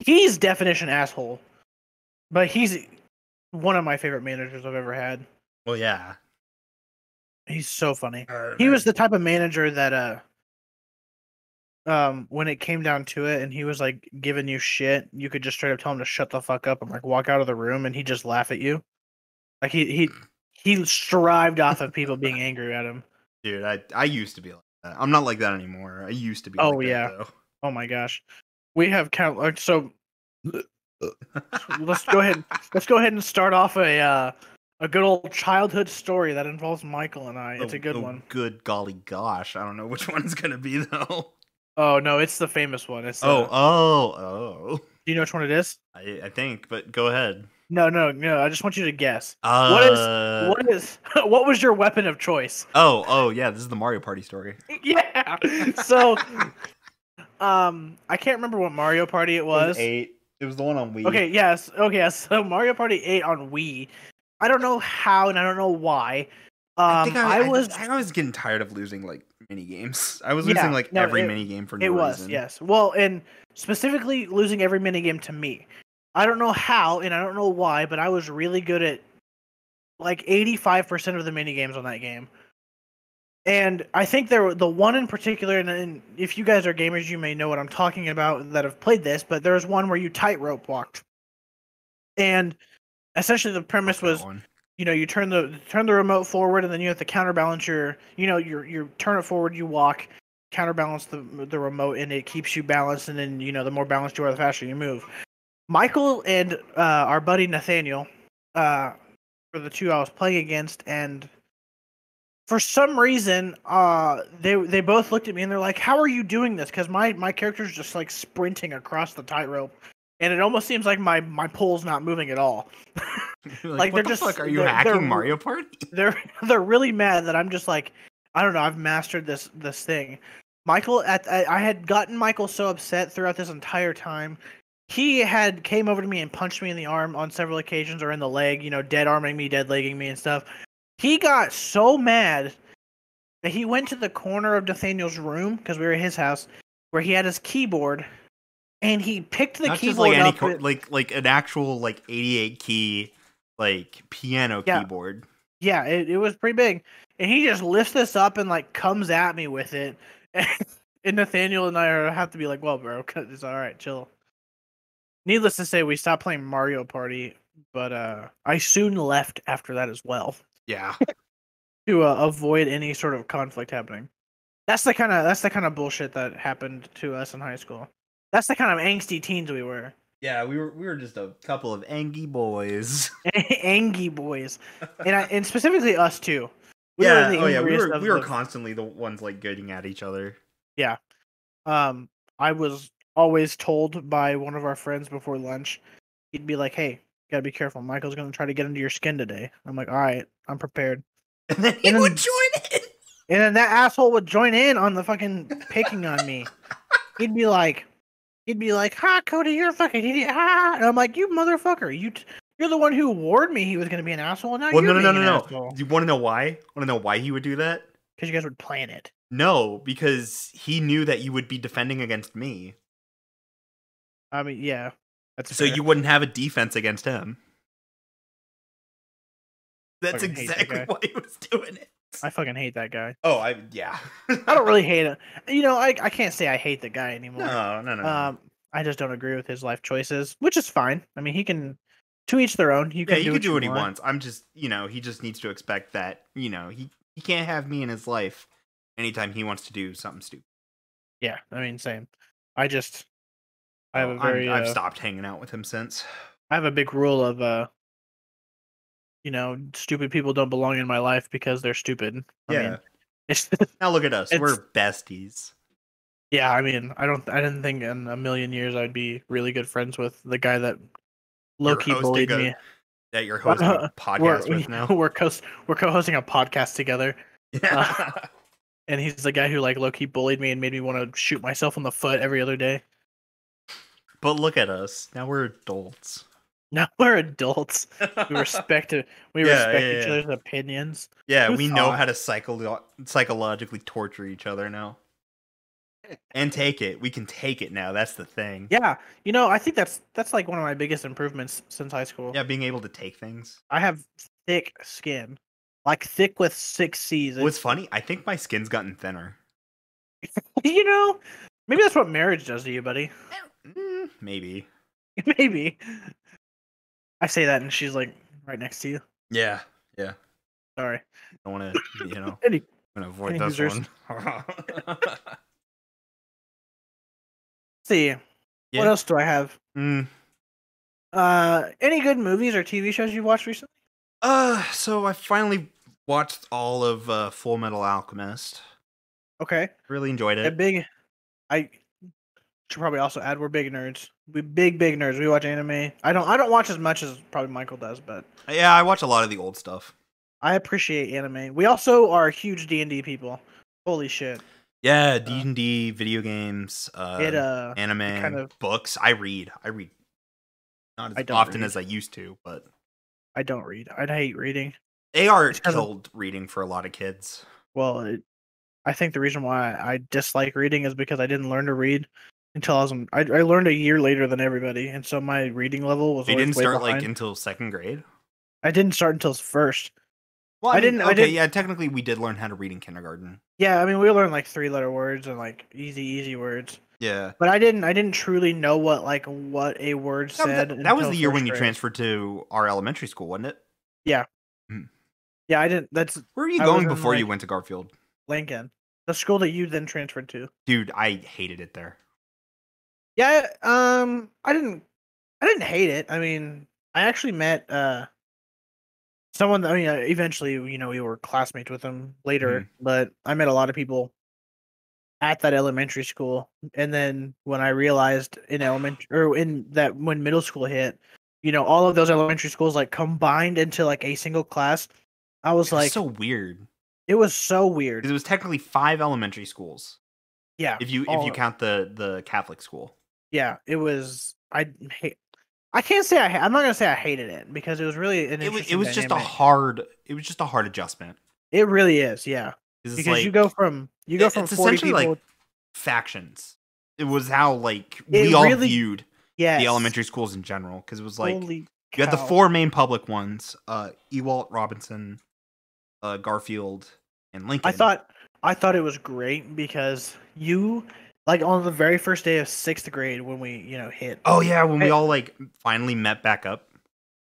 he's definition asshole. But he's one of my favorite managers I've ever had. well, yeah. He's so funny. He was the type of manager that uh um when it came down to it and he was like giving you shit, you could just straight up tell him to shut the fuck up and like walk out of the room and he'd just laugh at you. Like he he he strived off of people being angry at him. Dude, I I used to be like that. I'm not like that anymore. I used to be. Oh, like yeah. though. Oh my gosh. We have count like so let's go ahead let's go ahead and start off a uh a good old childhood story that involves Michael and I. It's Oh, a good oh, one. Good golly gosh. I don't know which one it's gonna be though. Oh no, it's the famous one. It's Oh, uh, oh, oh. do you know which one it is? I, I think, but go ahead. No, no, no. I just want you to guess. Uh, What is- what is what was your weapon of choice? Oh, oh, yeah. This is the Mario Party story. yeah. So, um, I can't remember what Mario Party it was. eight. It was the one on Wii. Okay, yes, okay. yes, So Mario Party Eight on Wii. I don't know how and I don't know why. Um, I I, think I, I was. I, was getting tired of losing like mini games. I was Yeah, losing like no, every it- mini game for no it was reason. yes. Well, and specifically losing every mini game to me. I don't know how and I don't know why, but I was really good at like eighty-five percent of the mini games on that game. And I think there were the one in particular, and, and if you guys are gamers, you may know what I'm talking about that have played this. But there was one where you tightrope walked, and essentially the premise was you know you turn the turn the remote forward and then you have to counterbalance your you know you you turn it forward you walk counterbalance the the remote and it keeps you balanced and then you know the more balanced you are the faster you move. Michael and uh our buddy nathaniel uh were the two i was playing against and for some reason uh they they both looked at me and they're like how are you doing this? Because my my character's just like sprinting across the tightrope and it almost seems like my my pole's not moving at all like, what they're the just- fuck? Are you they're- hacking they're- Mario Party? they're they're really mad that I'm just like I don't know I've mastered this this thing. Michael at I, I had gotten Michael so upset throughout this entire time. He had came over to me and punched me in the arm on several occasions or in the leg, you know, dead arming me, dead legging me and stuff. He got so mad that he went to the corner of Nathaniel's room because we were at his house where he had his keyboard and he picked the Not keyboard like up and- like like an actual like 88 key like piano Yeah. keyboard. Yeah, it, it was pretty big. And he just lifts this up and like comes at me with it. And Nathaniel and I are have to be like, well, bro, it's all right, chill. Needless to say, we stopped playing Mario Party, but uh I soon left after that as well Yeah. to uh, avoid any sort of conflict happening. That's the kind of that's the kind of bullshit that happened to us in high school. That's the kind of angsty teens we were. Yeah, we were we were just a couple of angy boys. Angy boys, and I, and specifically us too. We were yeah, the oh yeah, we were we were the- constantly the ones like getting at each other. Yeah, um I was always told by one of our friends before lunch, he'd be like, "Hey, you gotta be careful. Michael's gonna try to get into your skin today." I'm like, "All right, I'm prepared." And then he And would join in. And then that asshole would join in on the fucking picking on me. He'd be like, he'd be like, "Ha, Cody, you're a fucking idiot!" Ha! And I'm like, "You motherfucker! You, t- you're the one who warned me he was gonna be an asshole. And now Well, you're no, no, no, no, no. Do you want to know why? Want to know why he would do that? Because you guys would plan it. No, because he knew that you would be defending against me, I mean, yeah, that's so fair. you wouldn't have a defense against him. That's hate that exactly why he was doing it. I fucking hate that guy. Oh, I yeah. I don't really hate him. You know, I I can't say I hate the guy anymore. No, no, no. Um, I just don't agree with his life choices, which is fine. I mean, he can, to each their own. You yeah, do can what do what he want. wants. I'm just, you know, he just needs to expect that, you know, he he can't have me in his life anytime he wants to do something stupid. Yeah, I mean, same. I just, I have a very, I've uh, stopped hanging out with him since. I have a big rule of, uh, you know, stupid people don't belong in my life because they're stupid. I Yeah. mean, it's, Now look at us. We're besties. yeah, I mean, I don't, I didn't think in a million years I'd be really good friends with the guy that low key hosting bullied a me. That you're hosting a podcast with now. we're co we're co-hosting a podcast together, Yeah. Uh, and he's the guy who like low key bullied me and made me want to shoot myself in the foot every other day. but look at us. Now we're adults. Now we're adults. We respect it. We Yeah, respect yeah, each yeah. other's opinions. Yeah, Who we know how to psycho- psychologically torture each other now. And take it. We can take it now. That's the thing. Yeah, you know, I think that's that's like one of my biggest improvements since high school. Yeah, being able to take things. I have thick skin, like thick with six C's. What's funny, I think my skin's gotten thinner. you know, maybe that's what marriage does to you, buddy. Mm, maybe. maybe. I say that, and she's like right next to you. Yeah. Yeah. Sorry. I want to, you know, Any- I'm going to avoid any this users? one. see, what else do I have? Mm, Uh, any good movies or TV shows you've watched recently? uh, so I finally watched all of uh, Fullmetal Alchemist. Okay, Really enjoyed it. a big. I should probably also add we're big nerds. We big big nerds. We watch anime. I don't. I don't watch as much as probably Michael does, but Yeah, I watch a lot of the old stuff. I appreciate anime. We also are huge D and D people. Holy shit! Yeah, D and D, video games, uh, it uh, anime, kind of- books. I read. I read not as often read. as I used to, but I don't read. I hate reading. AR It's kind of- killed reading for a lot of kids. Well, it, I think the reason why I dislike reading is because I didn't learn to read until I was. I, I learned a year later than everybody, and so my reading level was. They always didn't start like until second grade. I didn't start until first. Well, I I, didn't- didn't. I Okay, didn't- yeah, technically we did learn how to read in kindergarten. Yeah, I mean we learned like three letter words and like easy easy words, Yeah, but I didn't. I didn't truly know what like what a word that, said. that- that was the year when first you transferred to our elementary school, wasn't it? Yeah, hmm. Yeah, I didn't. That's Where were you I going in, before you went to Garfield? Lincoln, the school that you then transferred to. Dude, I hated it there. Yeah, um, I didn't, I didn't hate it. I mean, I actually met uh someone. I mean, uh, eventually, you know, we were classmates with them later, Mhm. but I met a lot of people at that elementary school. And then when I realized in elementary or in that when middle school hit, you know, all of those elementary schools like combined into like a single class. I was It was like, so weird it was so weird. it was technically five elementary schools Yeah, if you if you count the the Catholic school. Yeah, it was. I hate. I can't say I. ha- I'm not gonna say I hated it because it was really an It was it was just a hard it was just a hard adjustment. It really is, yeah. Because like, you go from you go from it's forty essentially people. like factions. It was how like It we all really- viewed yes. the elementary schools in general because it was like Holy you had the four main public ones: uh, Ewalt, Robinson, uh, Garfield, and Lincoln. I thought I thought it was great because you like on the very first day of sixth grade when we you know hit. Oh yeah, when we all like finally met back up.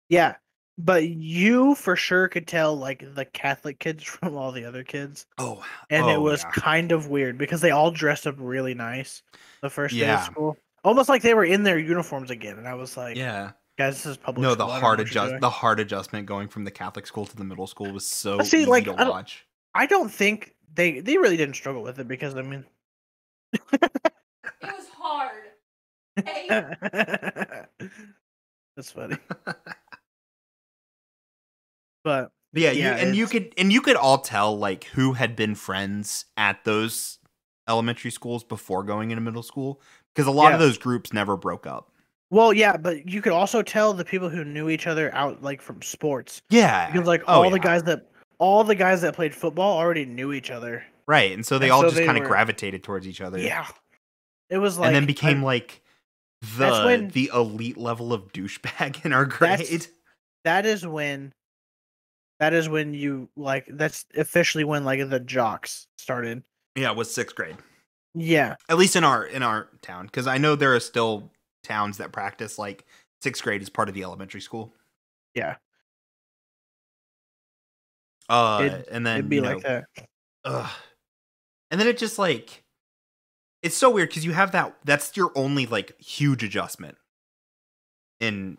Yeah, but you for sure could tell like the Catholic kids from all the other kids, Oh, and it oh, was yeah. kind of weird because they all dressed up really nice the first day of school, almost like they were in their uniforms again. And I was like, yeah. guys, this is public. No, school, the hard adjust the hard adjustment going from the Catholic school to the middle school was so see, easy like, to I don't- watch. I don't think they they really didn't struggle with it because I mean. It was hard. Hey, That's funny. But But yeah, Yeah, you, and you could and you could all tell like who had been friends at those elementary schools before going into middle school because a lot of those groups never broke up. well, yeah, but you could also tell the people who knew each other out like from sports Yeah, because like Oh, all the guys that all the guys that played football already knew each other. Right, and so they and all so just kind of were- gravitated towards each other. Yeah, it was like and then I- became like That's the when- the elite level of douchebag in our grade. that is when that is when you like that's officially when like the jocks started. Yeah, it was sixth grade. Yeah, At least in our in our town, because I know there are still towns that practice like sixth grade as part of the elementary school. yeah, Uh, It'd- and then it'd be like know, that. ugh. And then it just like it's so weird because you have that. That's your only like huge adjustment. In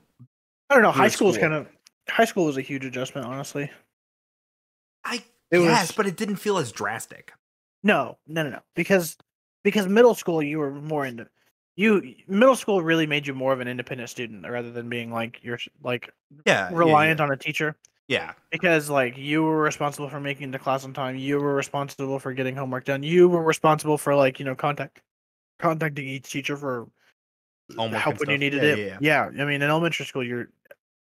I don't know. High school is kind of high school was a huge adjustment, honestly. I It yes, was but it didn't feel as drastic. no, no, no, no. Because because middle school you were more into you middle school really made you more of an independent student rather than being like you're like Yeah, yeah, reliant yeah. on a teacher. Yeah, because like you were responsible for making it to class on time you were responsible for getting homework done you were responsible for like you know contact contacting each teacher for Homework help when you needed Yeah, it yeah, i mean in elementary school your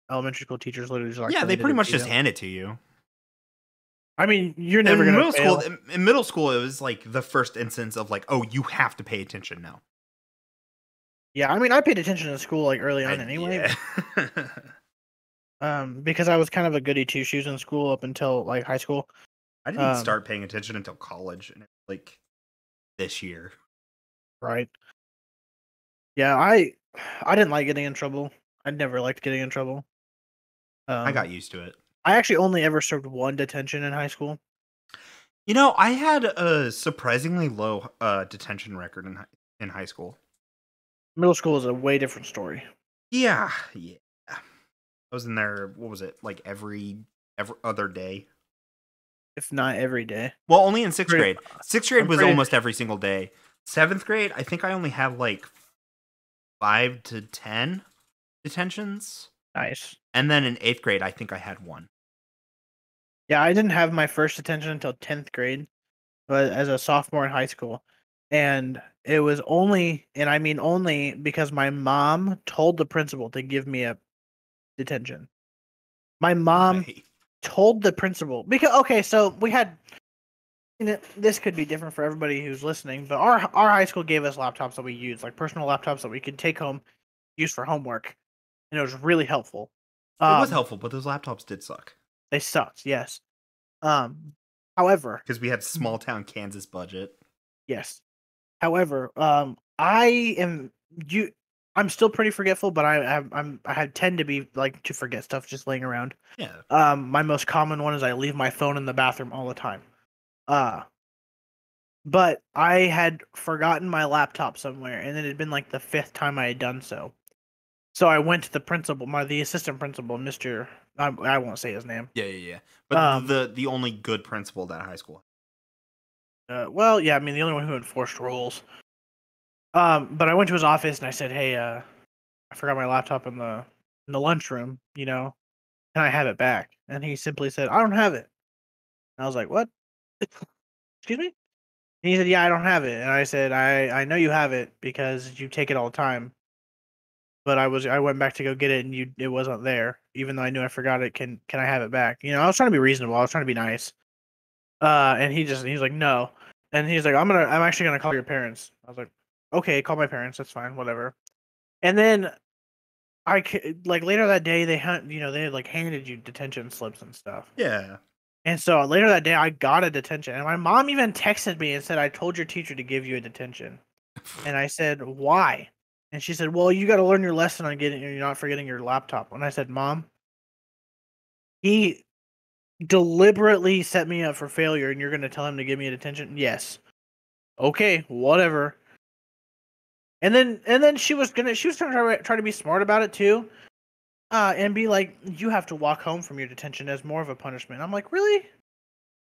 elementary school teachers literally just like yeah. They pretty much just hand it to you. i mean you're In never gonna middle fail. school, in, in middle school, it was like the first instance of like, oh, you have to pay attention now. yeah i mean i paid attention in school like early on I- anyway yeah. um because i was kind of a goody two shoes in school up until like high school I didn't Um, start paying attention until college, and like this year. right yeah i i didn't like getting in trouble i never liked getting in trouble um, I got used to it. I actually only ever served one detention in high school. You know, I had a surprisingly low uh, detention record in in high school. Middle school is a way different story. Yeah, yeah. I was in there. What was it like every every other day? If not every day. Well, only in sixth Pretty- grade. Sixth grade I'm was pretty- almost every single day. Seventh grade, I think I only had like five to ten detentions, Nice. and then in eighth grade, I think I had one. Yeah, I didn't have my first detention until 10th grade, but as a sophomore in high school. And it was only, and I mean only because my mom told the principal to give me a detention. My mom Right. told the principal because okay, so we had and it- this could be different for everybody who's listening, but our our high school gave us laptops that we used, like personal laptops that we could take home, use for homework, and it was really helpful. it was Um, helpful, but those laptops did suck They sucked, yes. Um, however, because we had small town Kansas budget. yes. However, um, I am you. I'm still pretty forgetful, but I I'm, I'm I tend to be like to forget stuff just laying around. Yeah, Um, my most common one is I leave my phone in the bathroom all the time. Uh but I had forgotten my laptop somewhere, and it had been like the fifth time I had done so. So I went to the principal, my the assistant principal, Mister. I, I won't say his name. yeah, yeah, yeah. But Um, the the only good principal at that high school. Uh, well, yeah, I mean the only one who enforced rules. Um, but I went to his office and I said, "Hey, uh, I forgot my laptop in the in the lunchroom. You know, can I have it back?" And he simply said, "I don't have it." And I was like, "What? Excuse me?" And he said, "Yeah, I don't have it." And I said, "I I know you have it because you take it all the time." But I was I went back to go get it and you it wasn't there, even though I knew I forgot it. Can can I have it back? You know, I was trying to be reasonable. I was trying to be nice. Uh, and he just he's like, no. And he's like, I'm gonna, I'm actually gonna call your parents. I was like, okay, call my parents. That's fine, whatever. And then, I like later that day they had, you know, they had like handed you detention slips and stuff. Yeah, And so later that day I got a detention, and my mom even texted me and said, I told your teacher to give you a detention. And I said, why? And she said, well, you got to learn your lesson on getting, you're not forgetting your laptop. And I said, mom, he deliberately set me up for failure, and you're going to tell him to give me a detention? Yes. Okay, whatever. And then, and then she was gonna, she was trying to try to be smart about it too, uh, and be like, you have to walk home from your detention as more of a punishment. I'm like, really?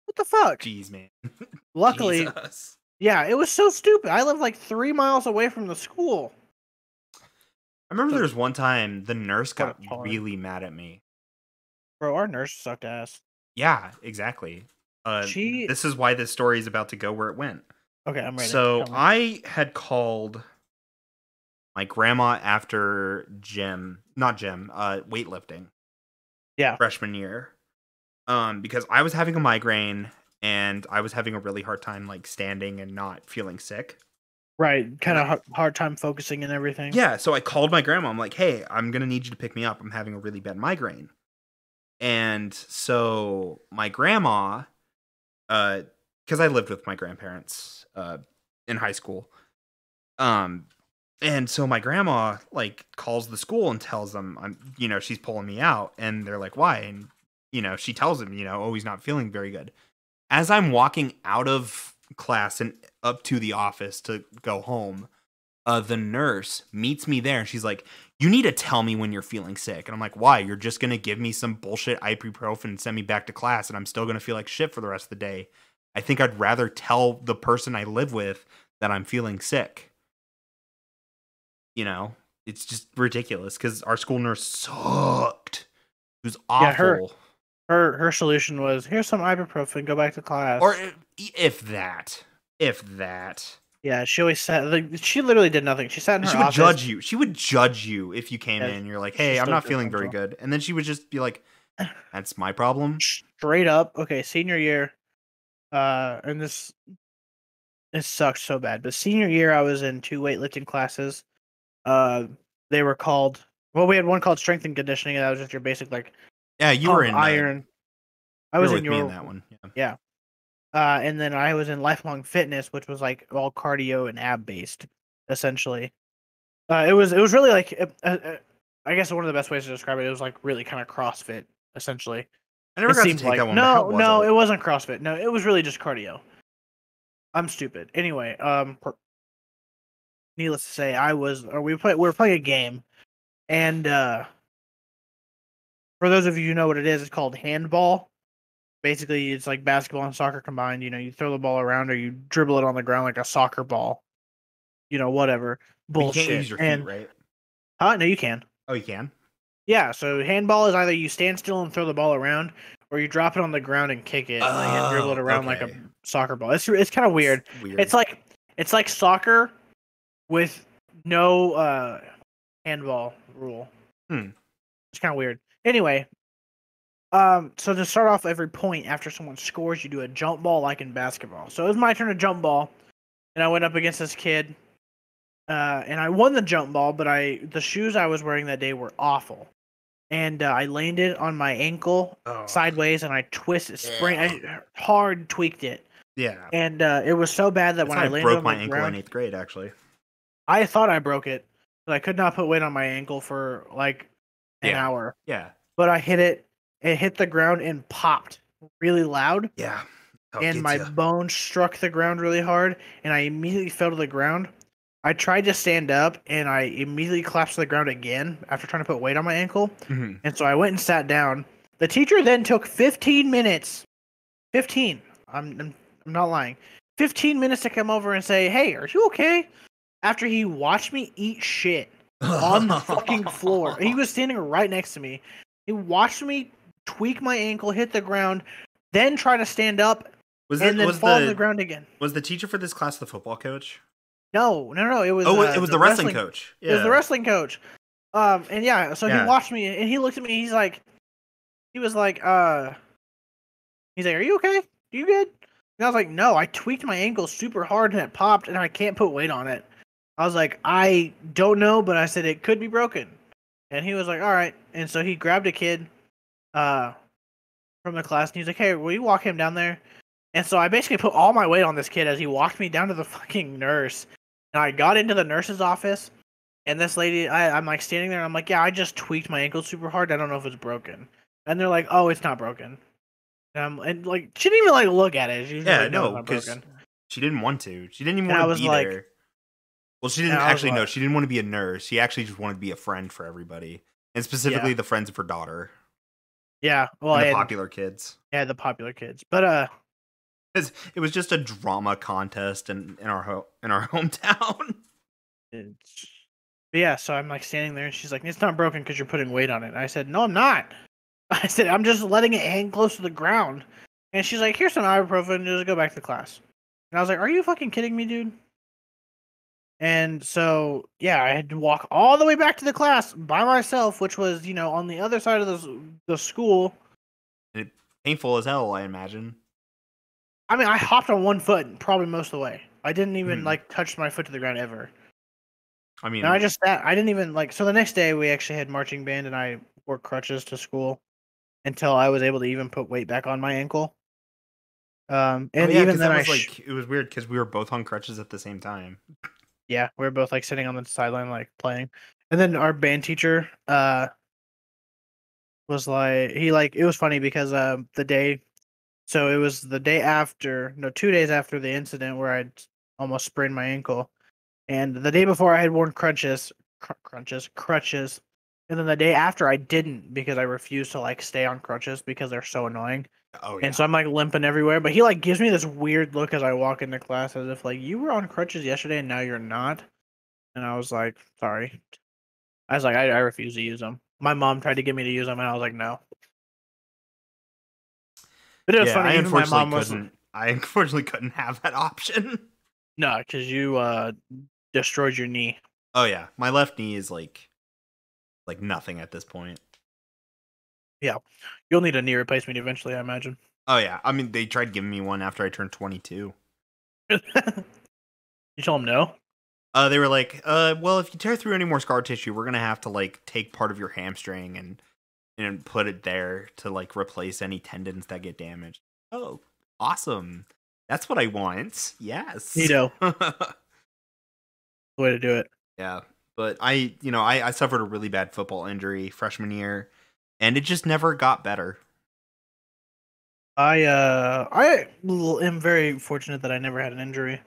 What the fuck? jeez, man. Luckily, Jesus. yeah, it was so stupid. I live like three miles away from the school. I remember So- there was one time the nurse got really mad at me. Bro, our nurse sucked ass. Yeah, exactly. Uh, She- This is why this story is about to go where it went. Okay, I'm ready. So I had called my grandma after gym, not gym, uh, weightlifting. Yeah. Freshman year, um, because I was having a migraine and I was having a really hard time like standing and not feeling sick. right, kind of hard, time focusing and everything. Yeah, so I called my grandma. I'm like, "Hey, I'm gonna need you to pick me up. I'm having a really bad migraine." And so my grandma, uh, because I lived with my grandparents, uh, in high school, um, and so my grandma like calls the school and tells them I'm, you know, she's pulling me out, and they're like, "Why?" And you know, she tells him, you know, oh, he's not feeling very good. As I'm walking out of class and up to the office to go home, uh, the nurse meets me there and she's like, "You need to tell me when you're feeling sick." And I'm like, "Why? You're just gonna give me some bullshit ibuprofen and send me back to class, and I'm still gonna feel like shit for the rest of the day." I think I'd rather tell the person I live with that I'm feeling sick. You know, it's just ridiculous because our school nurse sucked. It was awful. Yeah, her- Her her solution was here's some ibuprofen, go back to class. or if that, if that, yeah, she always said Like, she literally did nothing. She sat in her she would office. judge you. She would judge you if you came Yeah, in. You're like, "Hey, I'm not feeling very good," and then she would just be like, "That's my problem." straight up. Okay, senior year, uh, and this it sucks so bad. But senior year, I was in two weightlifting classes. Uh, they were called. Well, we had one called strength and conditioning, and that was just your basic like Yeah, you were in uh, iron. I was in your in that one. Yeah. uh, and then I was in lifelong fitness, which was like all cardio and ab based, essentially. Uh, it was it was really like uh, I guess one of the best ways to describe it. It was like really kind of CrossFit, essentially. I never It got to take like- that one. No, no, it? it wasn't CrossFit. No, it was really just cardio. I'm stupid. Anyway, um, needless to say, I was, or we play, we were playing a game, and uh, for those of you who know what it is, it's called handball. Basically, it's like basketball and soccer combined. You know, you throw the ball around or you dribble it on the ground like a soccer ball. You know, whatever But you bullshit. can't use your feet, and, right? Huh? No, you can. Oh, you can. Yeah, so handball is either you stand still and throw the ball around, or you drop it on the ground and kick it like, and dribble it Oh, around like a soccer ball. It's it's kind of weird. Weird. It's like it's like soccer with no uh handball rule. Hmm. It's kind of weird. Anyway, um, so to start off every point after someone scores, you do a jump ball like in basketball. So it was my turn to jump ball, and I went up against this kid, uh, and I won the jump ball. But I the shoes I was wearing that day were awful, and uh, I landed on my ankle Oh, sideways, and I twisted, sprained, I hard tweaked it, Yeah. and uh, it was so bad that when I I landed broke on my the ankle ground, in eighth grade, actually. I thought I broke it, but I could not put weight on my ankle for like an Yeah. hour. Yeah. But I hit it, it hit the ground and popped really loud, Yeah. It and my ya. bone struck the ground really hard, and I immediately fell to the ground. I tried to stand up, and I immediately collapsed to the ground again after trying to put weight on my ankle. Mhm. And so I went and sat down. The teacher then took 15 minutes. 15. I'm, I'm, I'm not lying. 15 minutes to come over and say, "Hey, are you okay?" After he watched me eat shit on the fucking floor. He was standing right next to me. He watched me tweak my ankle, hit the ground, then try to stand up was and it, then was fall on the, the ground again. was the teacher for this class the football coach? No, no, no. It was. oh, uh, it was the wrestling, coach. Yeah. It was the wrestling coach. Um, and yeah, so Yeah. he watched me and he looked at me. He's like, he was like, uh, he's like, "Are you okay? Are you good?" And I was like, "No, I tweaked my ankle super hard and it popped, and I can't put weight on it." I was like, "I don't know," but I said it could be broken. And he was like, "All right." And so he grabbed a kid, uh, from the class, and he's like, "Hey, will you walk him down there?" And so I basically put all my weight on this kid as he walked me down to the fucking nurse. And I got into the nurse's office, and this lady, I, I'm like standing there, and I'm like, yeah, I just tweaked my ankle super hard. I don't know if it's broken. And they're like, oh, it's not broken. And, I'm, and like, she didn't even like look at it. She was Yeah, like, no, no, it's not 'cause broken. She didn't want to. She didn't even And I want to be like- there. Well, she didn't and I was actually no. like- She didn't want to be a nurse. She actually just wanted to be a friend for everybody, and specifically the friends of her daughter Yeah, well, and the and, popular kids. yeah, the popular kids. But uh, 'Cause It was just a drama contest in, in our ho- in our hometown. it's, yeah, so I'm like standing there, and she's like, it's not broken because you're putting weight on it. And I said, no, I'm not. I said, I'm just letting it hang close to the ground. And she's like, here's some ibuprofen, just go back to class. And I was like, are you fucking kidding me, dude? And so, yeah, I had to walk all the way back to the class by myself, which was, you know, on the other side of the, the school. It, painful as hell, I imagine. I mean, I hopped on one foot probably most of the way. I didn't even Hmm. like touch my foot to the ground ever. I mean, No, I just that I didn't even like. So the next day we actually had marching band, and I wore crutches to school until I was able to even put weight back on my ankle. Um, oh, and yeah, even then, I was sh- like it was weird because we were both on crutches at the same time. Yeah, we were both like sitting on the sideline, like playing. And then our band teacher, uh, was like he like it was funny because um the day, so it was the day after, no, two days after the incident where I'd almost sprained my ankle. And the day before I had worn crutches, cr- crunches, crutches, and then the day after I didn't because I refused to like stay on crutches because they're so annoying. Oh yeah. And so I'm like limping everywhere. But he like gives me this weird look as I walk into class as if like you were on crutches yesterday and now you're not. And I was like, sorry. I was like, I, I refuse to use them. My mom tried to get me to use them and I was like, no. But it was yeah, funny. I even my unfortunately mom couldn't. I unfortunately couldn't have that option. no, because you uh destroyed your knee. Oh yeah, my left knee is like, like nothing at this point. Yeah, you'll need a knee replacement eventually, I imagine. Oh yeah, I mean they tried giving me one after I turned 22. you tell them no. Uh, they were like, uh, well, if you tear through any more scar tissue, we're gonna have to like take part of your hamstring and and put it there to like replace any tendons that get damaged. Oh, awesome! That's what I want. Yes. Neato. Way to do it. yeah, but I, you know, I I suffered a really bad football injury freshman year, and it just never got better. I uh I am very fortunate that I never had an injury.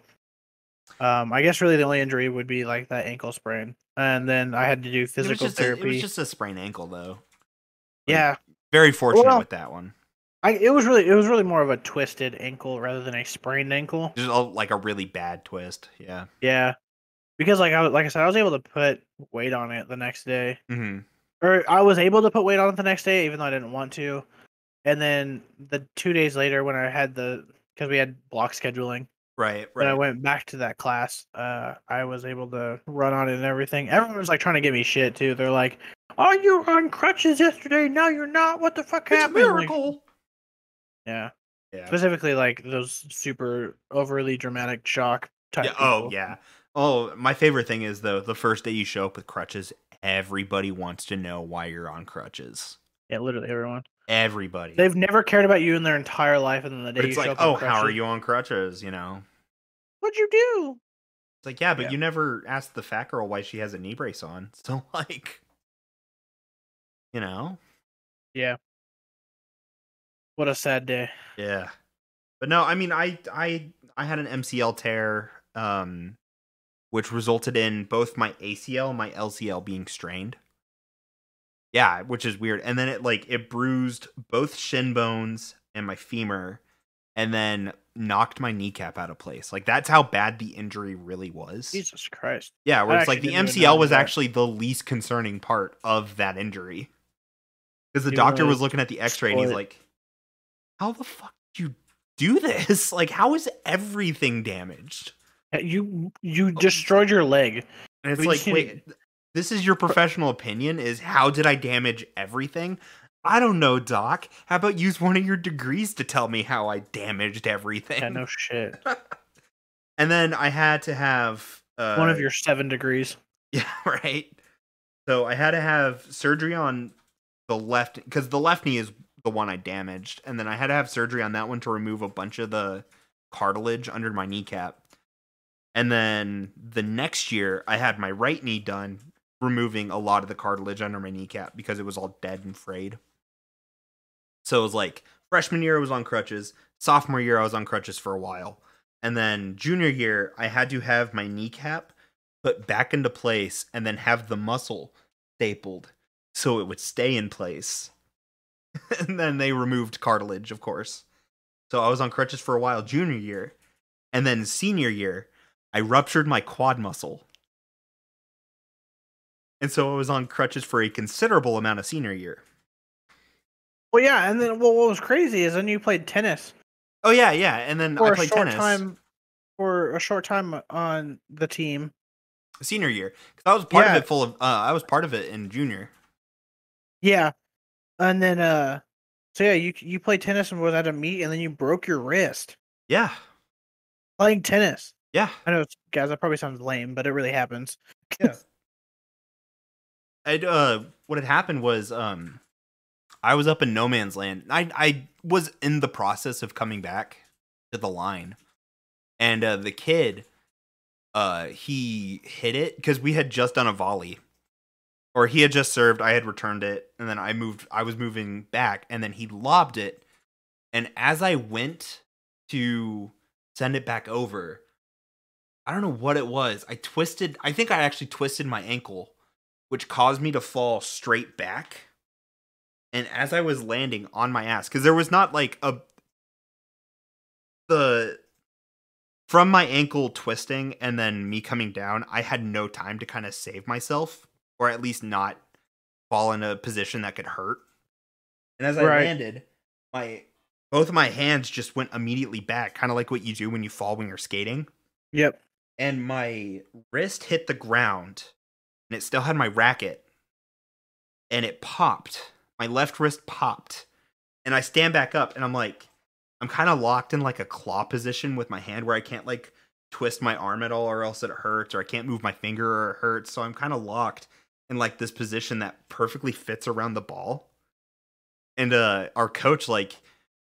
Um, I guess really the only injury would be like that ankle sprain, and then I had to do It physical a, therapy. it was just a sprained ankle though. yeah, Very fortunate Well- with that one. I it was really it was really more of a twisted ankle rather than a sprained ankle. Just a, like a really bad twist. Yeah. Yeah, because like I like I said, I was able to put weight on it the next day, hmm or I was able to put weight on it the next day, even though I didn't want to. And then the two days later, when I had the because we had block scheduling, Right. Right. When I went back to that class, uh, I was able to run on it and everything. Everyone was like trying to give me shit too. They're like, "Oh, you were on crutches yesterday. Now you're not. What the fuck It's a happened?" Like, miracle. yeah, Yeah. specifically like those super overly dramatic shock type. Yeah. Oh, people. yeah. Oh, my favorite thing is though the first day you show up with crutches, everybody wants to know why you're on crutches. yeah, literally everyone. Everybody. They've never cared about you in their entire life, and then the day But you it's show like, oh, how are you on crutches? You know. What'd you do? It's like, yeah, but Yeah. you never asked the fat girl why she has a knee brace on. So like, you know. Yeah. What a sad day. Yeah. But no, I mean I I I had an MCL tear um which resulted in both my ACL and my LCL being strained. Yeah, which is weird. And then it like it bruised both shin bones and my femur and then knocked my kneecap out of place. Like that's how bad the injury really was. Jesus Christ. Yeah, where I it's like the actually didn't even know MCL was that. actually the least concerning part of that injury. Because the doctor was looking at the x-ray and he's exploit- like, How the fuck did you do this? Like, how is everything damaged? Uh, You you destroyed your leg. And it's like, wait, this is your professional opinion is how did I damage everything? I don't know, doc. How about use one of your degrees to tell me how I damaged everything? Yeah, no shit. and then I had to have uh, One of your seven degrees. Yeah, right. So I had to have surgery on the left because the left knee is the one I damaged, and then I had to have surgery on that one to remove a bunch of the cartilage under my kneecap. And then the next year, I had my right knee done, removing a lot of the cartilage under my kneecap because it was all dead and frayed. So it was like freshman year, I was on crutches. Sophomore year, I was on crutches for a while. And then junior year, I had to have my kneecap put back into place and then have the muscle stapled so it would stay in place. and then they removed cartilage, of course. So I was on crutches for a while junior year. And then senior year, I ruptured my quad muscle. And so I was on crutches for a considerable amount of senior year. Well, yeah, and then well, what was crazy is then you played tennis Oh yeah, yeah. And then for I a played short tennis time. For a short time on the team. senior year because I was part Yeah. of it. Full of uh, I was part of it in junior. Yeah, and then uh, so yeah, you you played tennis and was at a meet, and then you broke your wrist Yeah, playing tennis. Yeah. I know, guys, that probably sounds lame, but it really happens. I'd, uh, what had happened was, um, I was up in no man's land. I I was in the process of coming back to the line, and uh, the kid, uh, he hit it because we had just done a volley, or he had just served. I had returned it, and then I moved. I was moving back, and then he lobbed it, and as I went to send it back over, I don't know what it was. I twisted. I think I actually twisted my ankle, which caused me to fall straight back. And as I was landing on my ass, because there was not like a the from my ankle twisting and then me coming down, I had no time to kind of save myself, or at least not fall in a position that could hurt. And as I landed, my both of my hands just went immediately back, kind of like what you do when you fall when you're skating. Yep. And my wrist hit the ground, and it still had my racket, and it popped. My left wrist popped, and I stand back up, and I'm like, I'm kind of locked in like a claw position with my hand where I can't like twist my arm at all, or else it hurts, or I can't move my finger or it hurts. So I'm kind of locked in like this position that perfectly fits around the ball. And uh our coach like,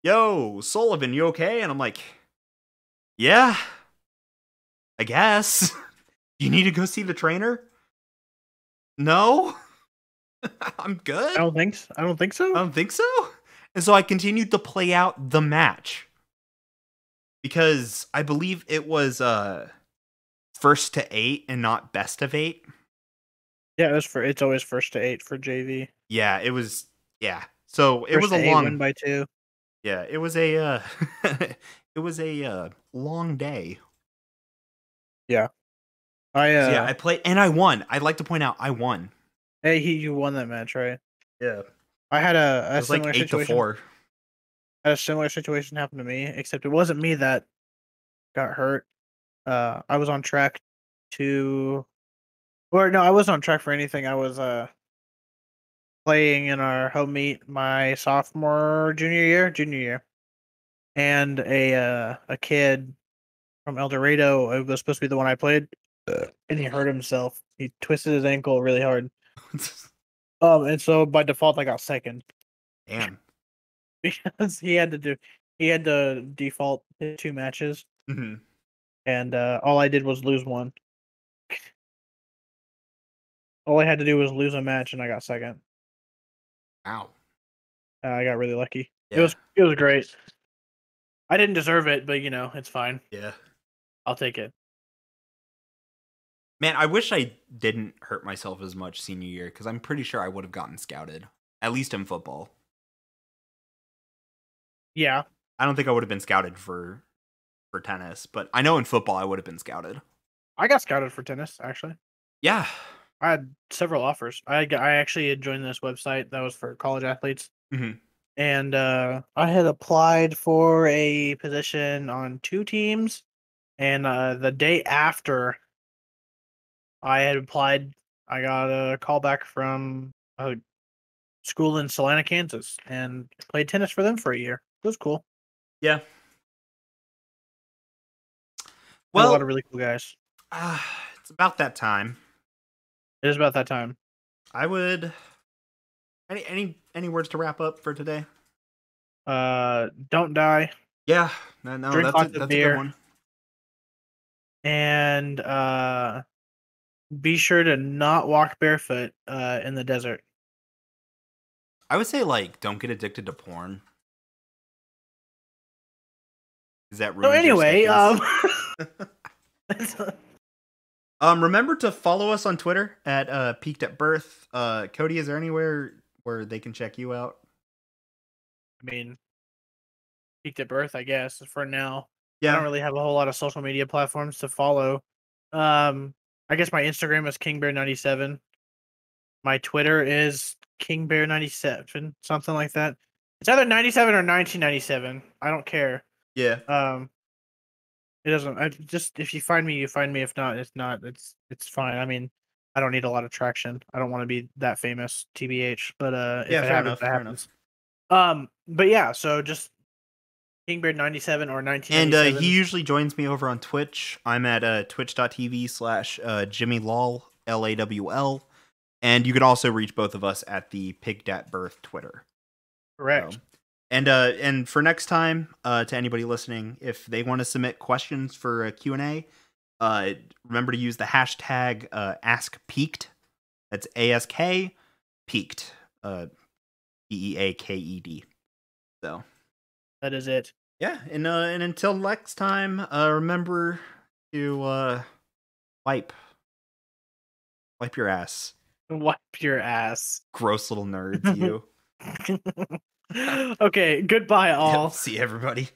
"Yo, Sullivan, you okay?" And I'm like, "Yeah, I guess. you need to go see the trainer?" No. I'm good. I don't think. So. I don't think so. I don't think so. And so I continued to play out the match because I believe it was uh first to eight and not best of eight. yeah, it was for. It's always first to eight for JV. Yeah, it was. Yeah, so it First was a long. win by two. yeah, it was a. uh It was a uh, long day. I uh, So yeah, I played and I won. I'd like to point out I won. hey, he you won that match, right? Yeah, I had a, it a was like similar eight to situation. four. had a similar situation happen to me, except it wasn't me that got hurt. Uh, I was on track to, or no, I wasn't on track for anything. I was uh playing in our home meet my sophomore, junior year, junior year, and a uh, a kid from El Dorado it was supposed to be the one I played, and he hurt himself. He twisted his ankle really hard. Um, and so by default, I got second. Damn. because he had to do he had to default two matches hmm and uh all I did was lose one. All I had to do was lose a match and I got second. Wow. Uh, I got really lucky. Yeah. It was it was great. I didn't deserve it, but you know, it's fine. Yeah. I'll take it. Man, I wish I didn't hurt myself as much senior year because I'm pretty sure I would have gotten scouted, at least in football. Yeah. I don't think I would have been scouted for for tennis, but I know in football I would have been scouted. I got scouted for tennis actually. Yeah. I had several offers. I I actually had joined this website that was for college athletes. Mhm. And uh, I had applied for a position on two teams. And uh, the day after I had applied, I got a call back from a school in Salina, Kansas, and played tennis for them for a year. It was cool. Yeah. Met a lot of really cool guys. uh, it's about that time. It is about that time. I would any any any words to wrap up for today? Uh, don't die. Yeah. No, no Drink that's, a, that's a good one. And uh be sure to not walk barefoot uh in the desert I would say like don't get addicted to porn. Is that so anyway um Um, remember to follow us on Twitter at uh, Peaked at Birth. Uh, Cody, is there anywhere where they can check you out? i mean peaked at birth i guess for now i don't really have a whole lot of social media platforms to follow um i guess my instagram is kingbear97 my twitter is kingbear97 something like that it's either 97 or 1997 i don't care yeah. Um, it doesn't. I just if you find me, you find me. If not, it's not. It's it's fine. I mean, I don't need a lot of traction. I don't want to be that famous, tbh. But uh, if Yeah, it fair happens, enough, it fair Enough. Um, but yeah. So just Kingbear ninety seven or nineteen. And uh, he usually joins me over on Twitch. I'm at uh, twitch.tv slash uh, Jimmy Lawl, L A W L. And you can also reach both of us at the Peaked at Birth Twitter. correct. So- And uh, and for next time, uh, to anybody listening, if they want to submit questions for a Q&A, uh, remember to use the hashtag uh, AskPeaked. That's A-S-K, Peaked. Uh, P-E-A-K-E-D. So, That is it. Yeah. And, uh, and until next time, uh, remember to uh wipe. Wipe your ass. Wipe your ass. Gross little nerds, you. okay, goodbye Yep, all. see everybody.